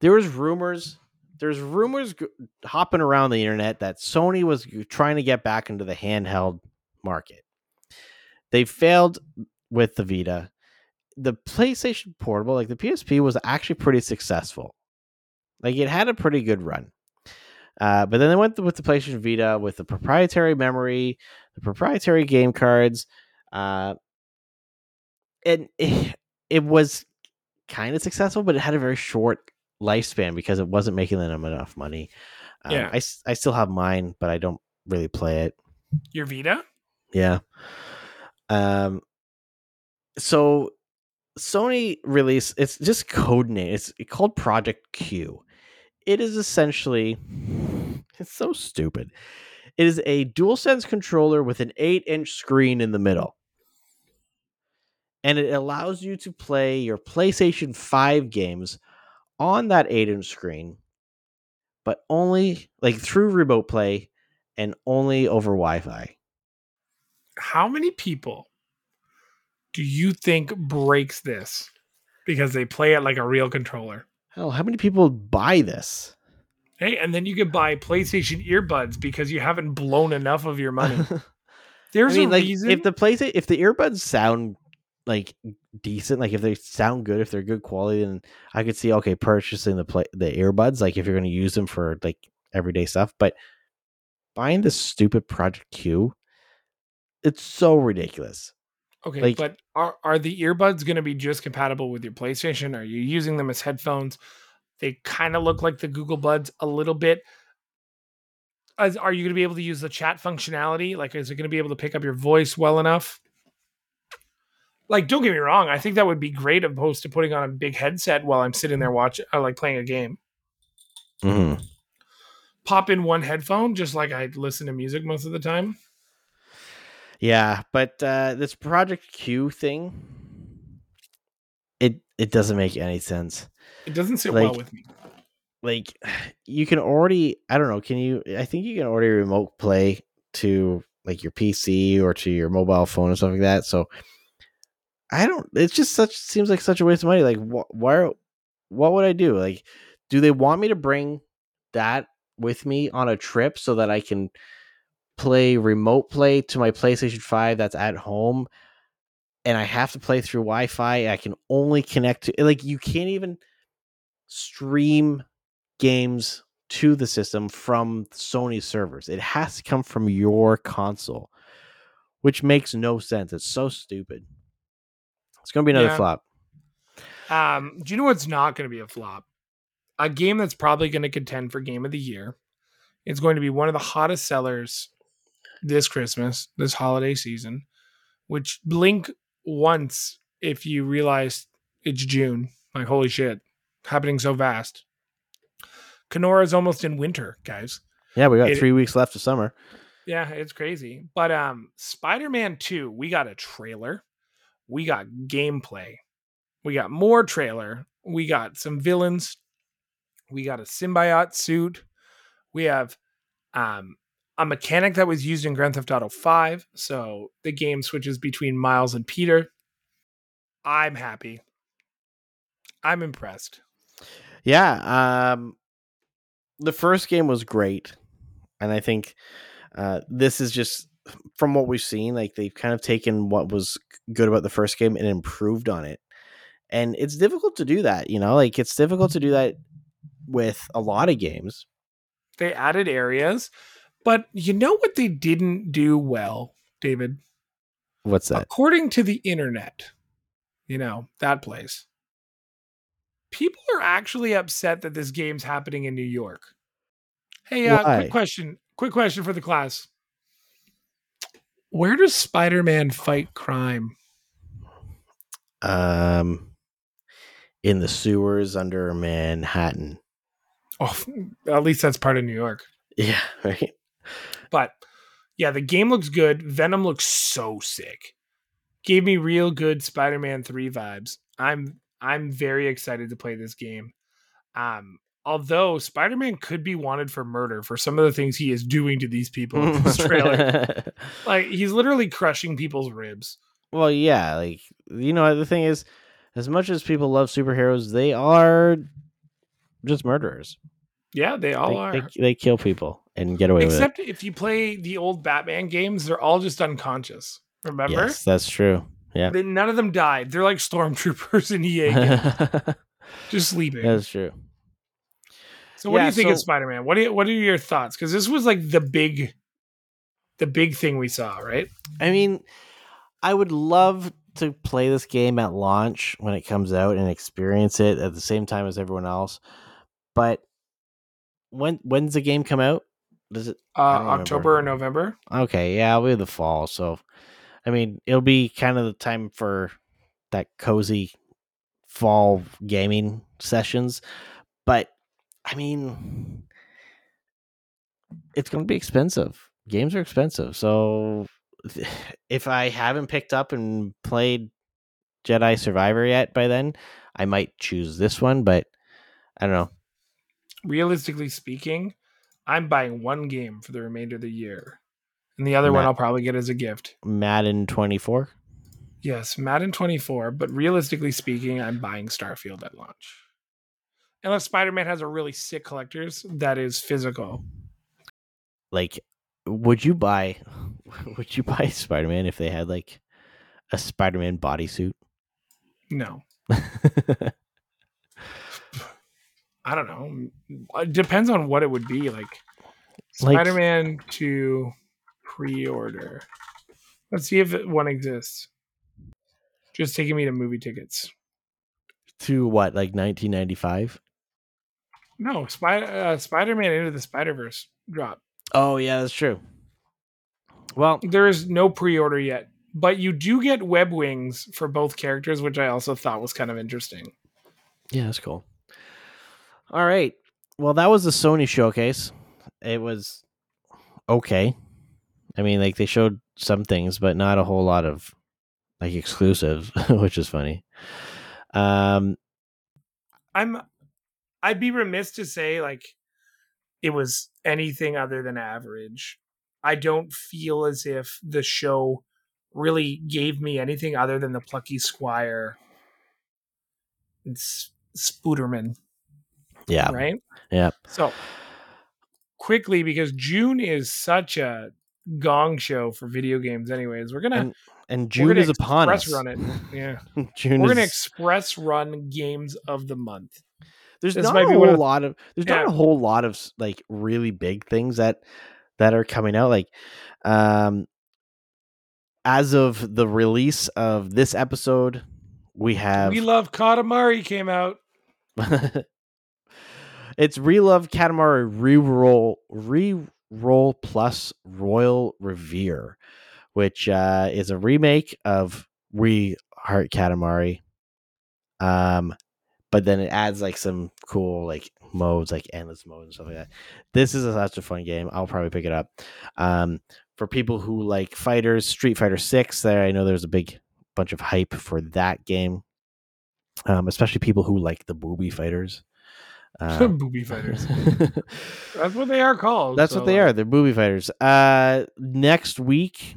Speaker 1: there was rumors. There's rumors g- hopping around the internet that Sony was trying to get back into the handheld market. They failed with the Vita. The PlayStation Portable, like the PSP, was actually pretty successful. Like it had a pretty good run. Uh, but then they went with the PlayStation Vita with the proprietary memory, the proprietary game cards, uh, and it, it was kind of successful, but it had a very short lifespan because it wasn't making them enough money. Um,
Speaker 2: Yeah.
Speaker 1: I, I still have mine, but I don't really play it.
Speaker 2: Your Vita?
Speaker 1: Yeah. Um. So, Sony released it's just code name. It's called Project Q. It is essentially it's so stupid. It is a DualSense controller with an eight-inch screen in the middle, and it allows you to play your PlayStation Five games on that eight-inch screen, but only like through remote play and only over Wi-Fi.
Speaker 2: How many people do you think breaks this because they play it like a real controller?
Speaker 1: Hell, how many people buy this?
Speaker 2: Hey, and then you could buy PlayStation earbuds because you haven't blown enough of your money. There's
Speaker 1: I mean,
Speaker 2: a
Speaker 1: like,
Speaker 2: reason.
Speaker 1: if the PlayStation, if the earbuds sound like decent, like if they sound good, if they're good quality, then I could see okay purchasing the play the earbuds, like if you're going to use them for like everyday stuff. But buying this stupid Project Q, it's so ridiculous.
Speaker 2: Okay,
Speaker 1: like-
Speaker 2: but are are the earbuds going to be just compatible with your PlayStation? Are you using them as headphones? They kind of look like the Google Buds a little bit. As, are you going to be able to use the chat functionality? Like, is it going to be able to pick up your voice well enough? Like, don't get me wrong. I think that would be great opposed to putting on a big headset while I'm sitting there watching, uh, like playing a game.
Speaker 1: Mhm.
Speaker 2: Pop in one headphone, just like I listen to music most of the time.
Speaker 1: Yeah, but uh, this Project Q thing, it it doesn't make any sense.
Speaker 2: It doesn't sit well
Speaker 1: Like-
Speaker 2: with me.
Speaker 1: like you can already i don't know can you i think you can already remote play to like your pc or to your mobile phone or something like that so i don't it's just such seems like such a waste of money like wh- why are what would I do? Like, do they want me to bring that with me on a trip so that I can play remote play to my PlayStation 5 that's at home and I have to play through Wi-Fi. I can only connect to like you can't even stream games to the system from Sony servers. It has to come from your console, which makes no sense. It's so stupid. It's going to be another
Speaker 2: Yeah.
Speaker 1: flop.
Speaker 2: Um, do you know what's not going to be a flop? A game that's probably going to contend for game of the year. It's going to be one of the hottest sellers this Christmas, this holiday season, which blink once if you realize it's June. Like, holy shit, happening so fast. Kenora is almost in winter, guys.
Speaker 1: Yeah, we got
Speaker 2: It-
Speaker 1: 3 weeks left of summer.
Speaker 2: Yeah, it's crazy. But um Spider-Man 2, we got a trailer. We got gameplay. We got more trailer. We got some villains. We got a symbiote suit. We have um a mechanic that was used in Grand Theft Auto 5, so the game switches between Miles and Peter. I'm happy. I'm impressed.
Speaker 1: Yeah, um the first game was great. And I think uh this is just from what we've seen like they've kind of taken what was good about the first game and improved on it. And it's difficult to do that, you know? Like it's difficult to do that with a lot of games.
Speaker 2: They added areas, but you know what they didn't do well, David?
Speaker 1: What's that?
Speaker 2: according to the internet, you know, that place, people are actually upset that this game's happening in New York. Hey, uh,
Speaker 1: Why?
Speaker 2: quick question. Quick question for the class. Where does Spider Man fight crime?
Speaker 1: Um in the sewers under Manhattan.
Speaker 2: Oh, at least that's part of New York.
Speaker 1: Yeah, right.
Speaker 2: But yeah, the game looks good. Venom looks so sick. Gave me real good Spider-Man 3 vibes. I'm I'm very excited to play this game. Um although Spider-Man could be wanted for murder for some of the things he is doing to these people in this trailer. Like he's literally crushing people's ribs.
Speaker 1: well, yeah, like you know, the thing is, as much as people love superheroes, they are just murderers.
Speaker 2: Yeah, they all
Speaker 1: they,
Speaker 2: are.
Speaker 1: They, they kill people and get away with it.
Speaker 2: Except if you play the old Batman games, they're all just unconscious. Remember?
Speaker 1: Yes, that's true. Yeah,
Speaker 2: They- none of them died. They're like stormtroopers in EA, just sleeping.
Speaker 1: that's true.
Speaker 2: So what do you think of Spider-Man? What do what are your thoughts? Because this was like the big, the big thing we saw, right?
Speaker 1: I mean, I would love to play this game at launch when it comes out and experience it at the same time as everyone else. But when when's the game come out? Does it?
Speaker 2: Uh,
Speaker 1: don't remember.
Speaker 2: October or November.
Speaker 1: Okay, yeah, it'll be the fall. So, I mean, it'll be kind of the time for that cozy fall gaming sessions. But I mean, it's going to be expensive. Games are expensive. So, if I haven't picked up and played Jedi Survivor yet by then, I might choose this one. But I don't know.
Speaker 2: Realistically speaking, I'm buying one game for the remainder of the year, and the other one I'll probably get as a gift.
Speaker 1: Madden 24.
Speaker 2: Yes, Madden 24. But realistically speaking, I'm buying Starfield at launch. Unless Spider-Man has a really sick collector's that is physical.
Speaker 1: like would you buy would you buy spider-man if they had like a spider-man bodysuit
Speaker 2: No, I don't know. It depends on what it would be. Like
Speaker 1: Like-
Speaker 2: Spider-Man to pre-order. Let's see if one exists. Just taking me to movie tickets.
Speaker 1: to what like 1995
Speaker 2: No, Spider uh, Spider-Man into the Spider-Verse drop.
Speaker 1: oh yeah that's true well
Speaker 2: There is no pre-order yet, but you do get web wings for both characters, which I also thought was kind of interesting.
Speaker 1: yeah that's cool all right well that was the sony showcase it was okay i mean like they showed some things but not a whole lot of like exclusives which is funny um
Speaker 2: I'm I'd be remiss to say like it was anything other than average. I don't feel as if the show really gave me anything other than the plucky squire. It's Spooderman,
Speaker 1: Yeah.
Speaker 2: right?
Speaker 1: Yeah.
Speaker 2: So quickly, because June is such a gong show for video games, anyways. We're gonna
Speaker 1: And And June is upon us.
Speaker 2: run it. Yeah,
Speaker 1: June
Speaker 2: we're
Speaker 1: is,
Speaker 2: gonna express run games of the month.
Speaker 1: there's
Speaker 2: this
Speaker 1: not
Speaker 2: might
Speaker 1: a whole
Speaker 2: of-
Speaker 1: lot of there's not a whole lot of like really big things that that are coming out like um as of the release of this episode we have
Speaker 2: we love Katamari came out.
Speaker 1: it's relove Katamari reroll reroll plus Royal Reverie, which uh, is a remake of We Heart Katamari. Um, but then it adds like some cool like modes, like endless mode and stuff like that. This is a, such a fun game. I'll probably pick it up. Um, for people who like fighters, Street Fighter Six, there I know there's a big bunch of hype for that game. Um, especially people who like the booby fighters. Um,
Speaker 2: Booby fighters. That's what they are called.
Speaker 1: That's
Speaker 2: so,
Speaker 1: what they
Speaker 2: uh,
Speaker 1: are. They're booby fighters. Uh, next week,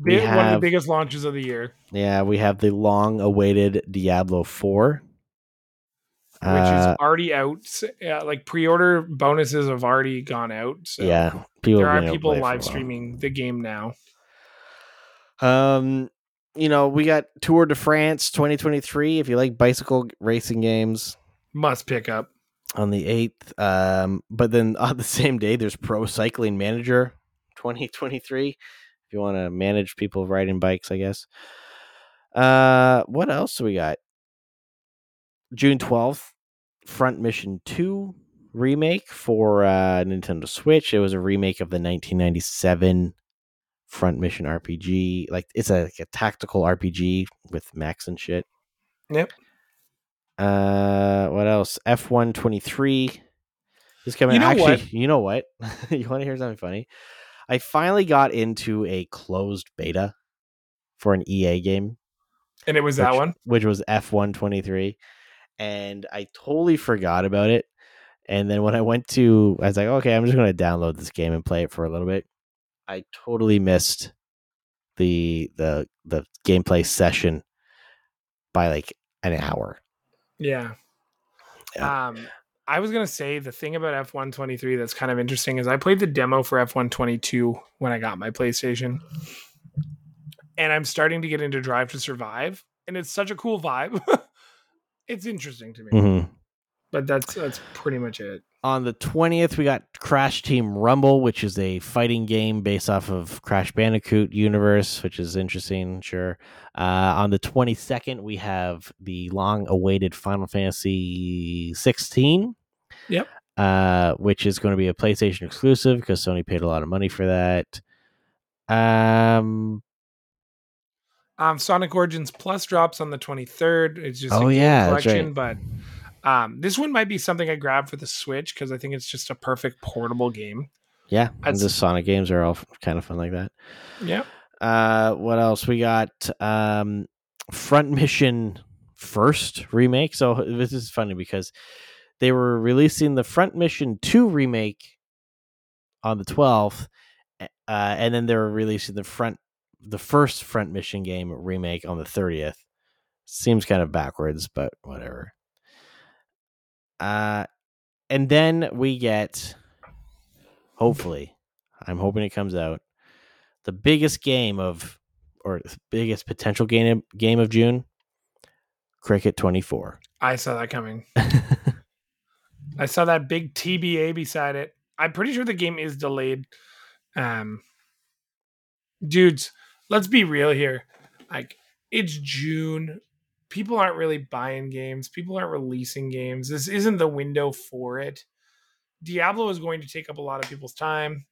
Speaker 1: we
Speaker 2: big- one of the biggest launches of the year,
Speaker 1: yeah, we have the long-awaited Diablo Four.
Speaker 2: which
Speaker 1: Uh,
Speaker 2: is already out. Yeah, like pre-order bonuses have already gone out. So
Speaker 1: yeah, people
Speaker 2: there
Speaker 1: have
Speaker 2: are
Speaker 1: been able to
Speaker 2: people
Speaker 1: play it for a
Speaker 2: live streaming the game now.
Speaker 1: Um, you know, we got Tour de France 2023. If you like bicycle racing games,
Speaker 2: Must pick up.
Speaker 1: on the 8th. Um, but then on the same day, there's Pro Cycling Manager 2023. If you want to manage people riding bikes, I guess. Uh, what else do we got? June 12th, Front Mission 2 remake for uh, Nintendo Switch. It was a remake of the 1997 Front Mission RPG. Like it's a, like a tactical RPG with mechs and shit.
Speaker 2: Yep.
Speaker 1: Uh, what else? F one twenty three is coming.
Speaker 2: You know
Speaker 1: Actually,
Speaker 2: what?
Speaker 1: you know what? you want to hear something funny? I finally got into a closed beta for an EA game,
Speaker 2: And it was that one.
Speaker 1: which was F one twenty three, and I totally forgot about it. And then when I went to, I was like, okay, I'm just going to download this game and play it for a little bit. I totally missed the the the gameplay session by like an hour.
Speaker 2: Yeah.
Speaker 1: Yeah.
Speaker 2: Um, I was gonna say the thing about F one twenty three that's kind of interesting is I played the demo for F one twenty two when I got my PlayStation, and I'm starting to get into Drive to Survive, and it's such a cool vibe. it's interesting to me,
Speaker 1: Mhm.
Speaker 2: but that's that's pretty much it.
Speaker 1: On the 20th we got crash team rumble which is a fighting game based off of crash bandicoot universe which is interesting sure uh, on the 22nd we have the long awaited final fantasy 16
Speaker 2: Yep.
Speaker 1: uh, which is going to be a playstation exclusive because sony paid a lot of money for that um
Speaker 2: Um, Sonic Origins Plus drops on the 23rd. It's just
Speaker 1: Oh, yeah, that's
Speaker 2: collection, but um, this one might be something I grab for the Switch because I think it's just a perfect portable game.
Speaker 1: yeah and
Speaker 2: That's-
Speaker 1: the sonic games are all kind of fun like that
Speaker 2: Yeah.
Speaker 1: Uh, what else? We got um, Front Mission First remake. So this is funny because they were releasing the Front Mission Two remake on the twelfth, uh, and then they were releasing the front the first Front Mission game remake on the thirtieth. Seems kind of backwards, but whatever. Uh, and then we get, hopefully, I'm hoping it comes out the biggest game of or biggest potential game game of June, Cricket 24.
Speaker 2: I saw that coming. I saw that big TBA beside it. I'm pretty sure the game is delayed. Um, dudes, let's be real here. Like, it's June. People aren't really buying games. People aren't releasing games. This isn't the window for it. Diablo is going to take up a lot of people's time.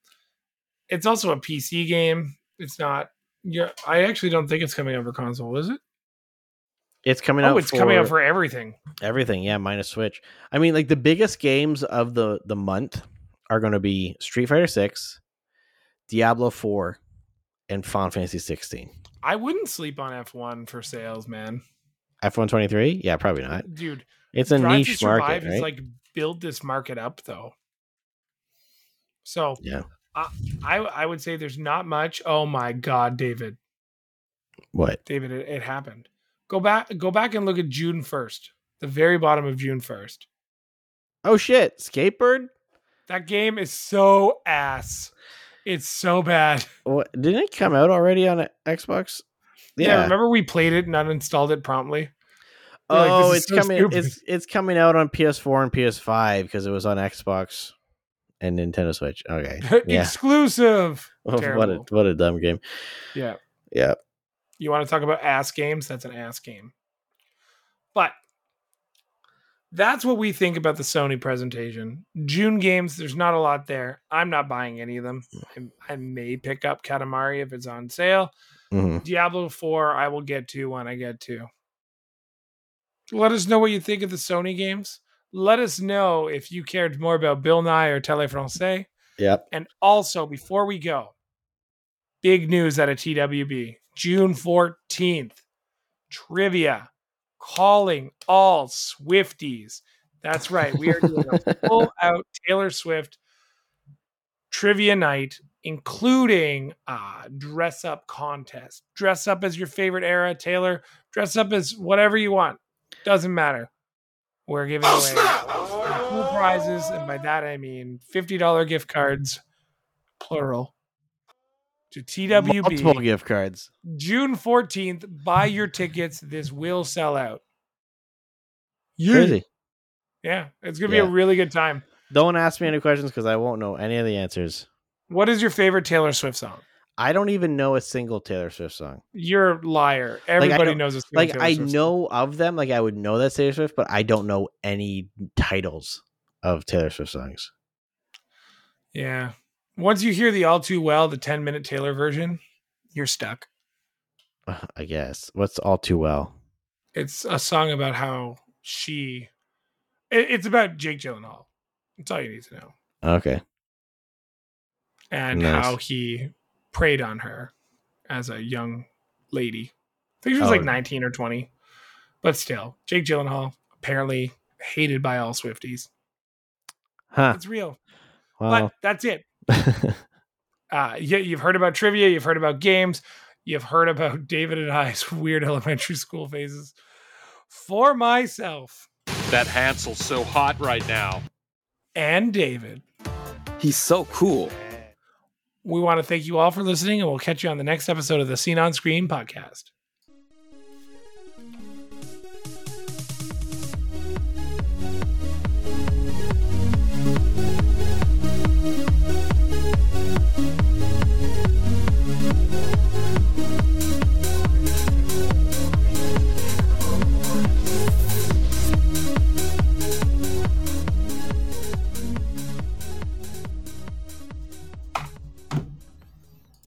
Speaker 2: It's also a PC game. It's not. Yeah, I actually don't think it's coming out for console. Is it?
Speaker 1: it's coming out.
Speaker 2: Oh, it's coming out for everything.
Speaker 1: everything. Yeah, minus Switch. I mean, like the biggest games of the the month are going to be Street Fighter 6, Diablo 4, and Final Fantasy 16.
Speaker 2: I wouldn't sleep on F1 for sales, man.
Speaker 1: F123? Yeah, probably not.
Speaker 2: Dude,
Speaker 1: It's a
Speaker 2: Drive
Speaker 1: niche market,
Speaker 2: is
Speaker 1: right?
Speaker 2: like build this market up though. So
Speaker 1: Yeah.
Speaker 2: I, I I would say there's not much. Oh my god, David.
Speaker 1: what?
Speaker 2: David, it, it happened. Go back go back and look at June 1st. the very bottom of June 1st.
Speaker 1: Oh shit, Skatebird.
Speaker 2: That game is so ass. It's so bad.
Speaker 1: What didn't it come out already on Xbox?
Speaker 2: Yeah, remember we played it and uninstalled it promptly? We're like,
Speaker 1: Oh, it's
Speaker 2: so
Speaker 1: coming.
Speaker 2: stupid.
Speaker 1: It's it's coming out on PS4 and PS5 because it was on Xbox and Nintendo Switch. Okay, yeah.
Speaker 2: Exclusive.
Speaker 1: what a what a dumb game.
Speaker 2: Yeah.
Speaker 1: Yeah.
Speaker 2: You want to talk about ass games? That's an ass game. But that's what we think about the Sony presentation. June games, there's not a lot there. I'm not buying any of them. I, I may pick up Katamari if it's on sale.
Speaker 1: Mhm.
Speaker 2: Diablo 4, I will get to when I get to. Let us know what you think of the Sony games. Let us know if you cared more about Bill Nye or Téléfrançais.
Speaker 1: Yep.
Speaker 2: And also, before we go, big news out of TWB June 14th, trivia calling all Swifties. That's right. We are doing a full out Taylor Swift trivia night, including a dress up contest. Dress up as your favorite era, Taylor. Dress up as whatever you want. Doesn't matter. We're giving oh, away cool prizes, and by that I mean $50 gift cards, plural, to TWB.
Speaker 1: Multiple gift cards.
Speaker 2: June 14th. Buy your tickets. This will sell out.
Speaker 1: Crazy.
Speaker 2: Yeah, it's going to be a really good time.
Speaker 1: Don't ask me any questions because I won't know any of the answers.
Speaker 2: What is your favorite Taylor Swift song?
Speaker 1: I don't even know a single Taylor Swift song.
Speaker 2: You're a liar. Everybody
Speaker 1: don't-
Speaker 2: knows a single
Speaker 1: Like
Speaker 2: Taylor
Speaker 1: I
Speaker 2: Swift song.
Speaker 1: know of them, like I would know that Taylor Swift, but I don't know any titles of Taylor Swift songs.
Speaker 2: Yeah. Once you hear the all too well, the 10 minute Taylor version, you're stuck.
Speaker 1: I guess. What's all too well?
Speaker 2: It's a song about how she. it- it's about Jake Gyllenhaal. That's all you need to know.
Speaker 1: Okay.
Speaker 2: And
Speaker 1: Nice.
Speaker 2: how he preyed on her as a young lady. I think she was
Speaker 1: Oh.
Speaker 2: like 19 or 20. But still, Jake Gyllenhaal, apparently hated by all Swifties.
Speaker 1: Huh.
Speaker 2: It's real.
Speaker 1: Well,
Speaker 2: But that's it. uh, yeah, you've heard about trivia, you've heard about games, you've heard about David and I's weird elementary school phases. For myself
Speaker 5: That Hansel's so hot right now.
Speaker 2: and David,
Speaker 6: He's so cool.
Speaker 2: We want to thank you all for listening, and we'll catch you on the next episode of the Seen on Screen podcast.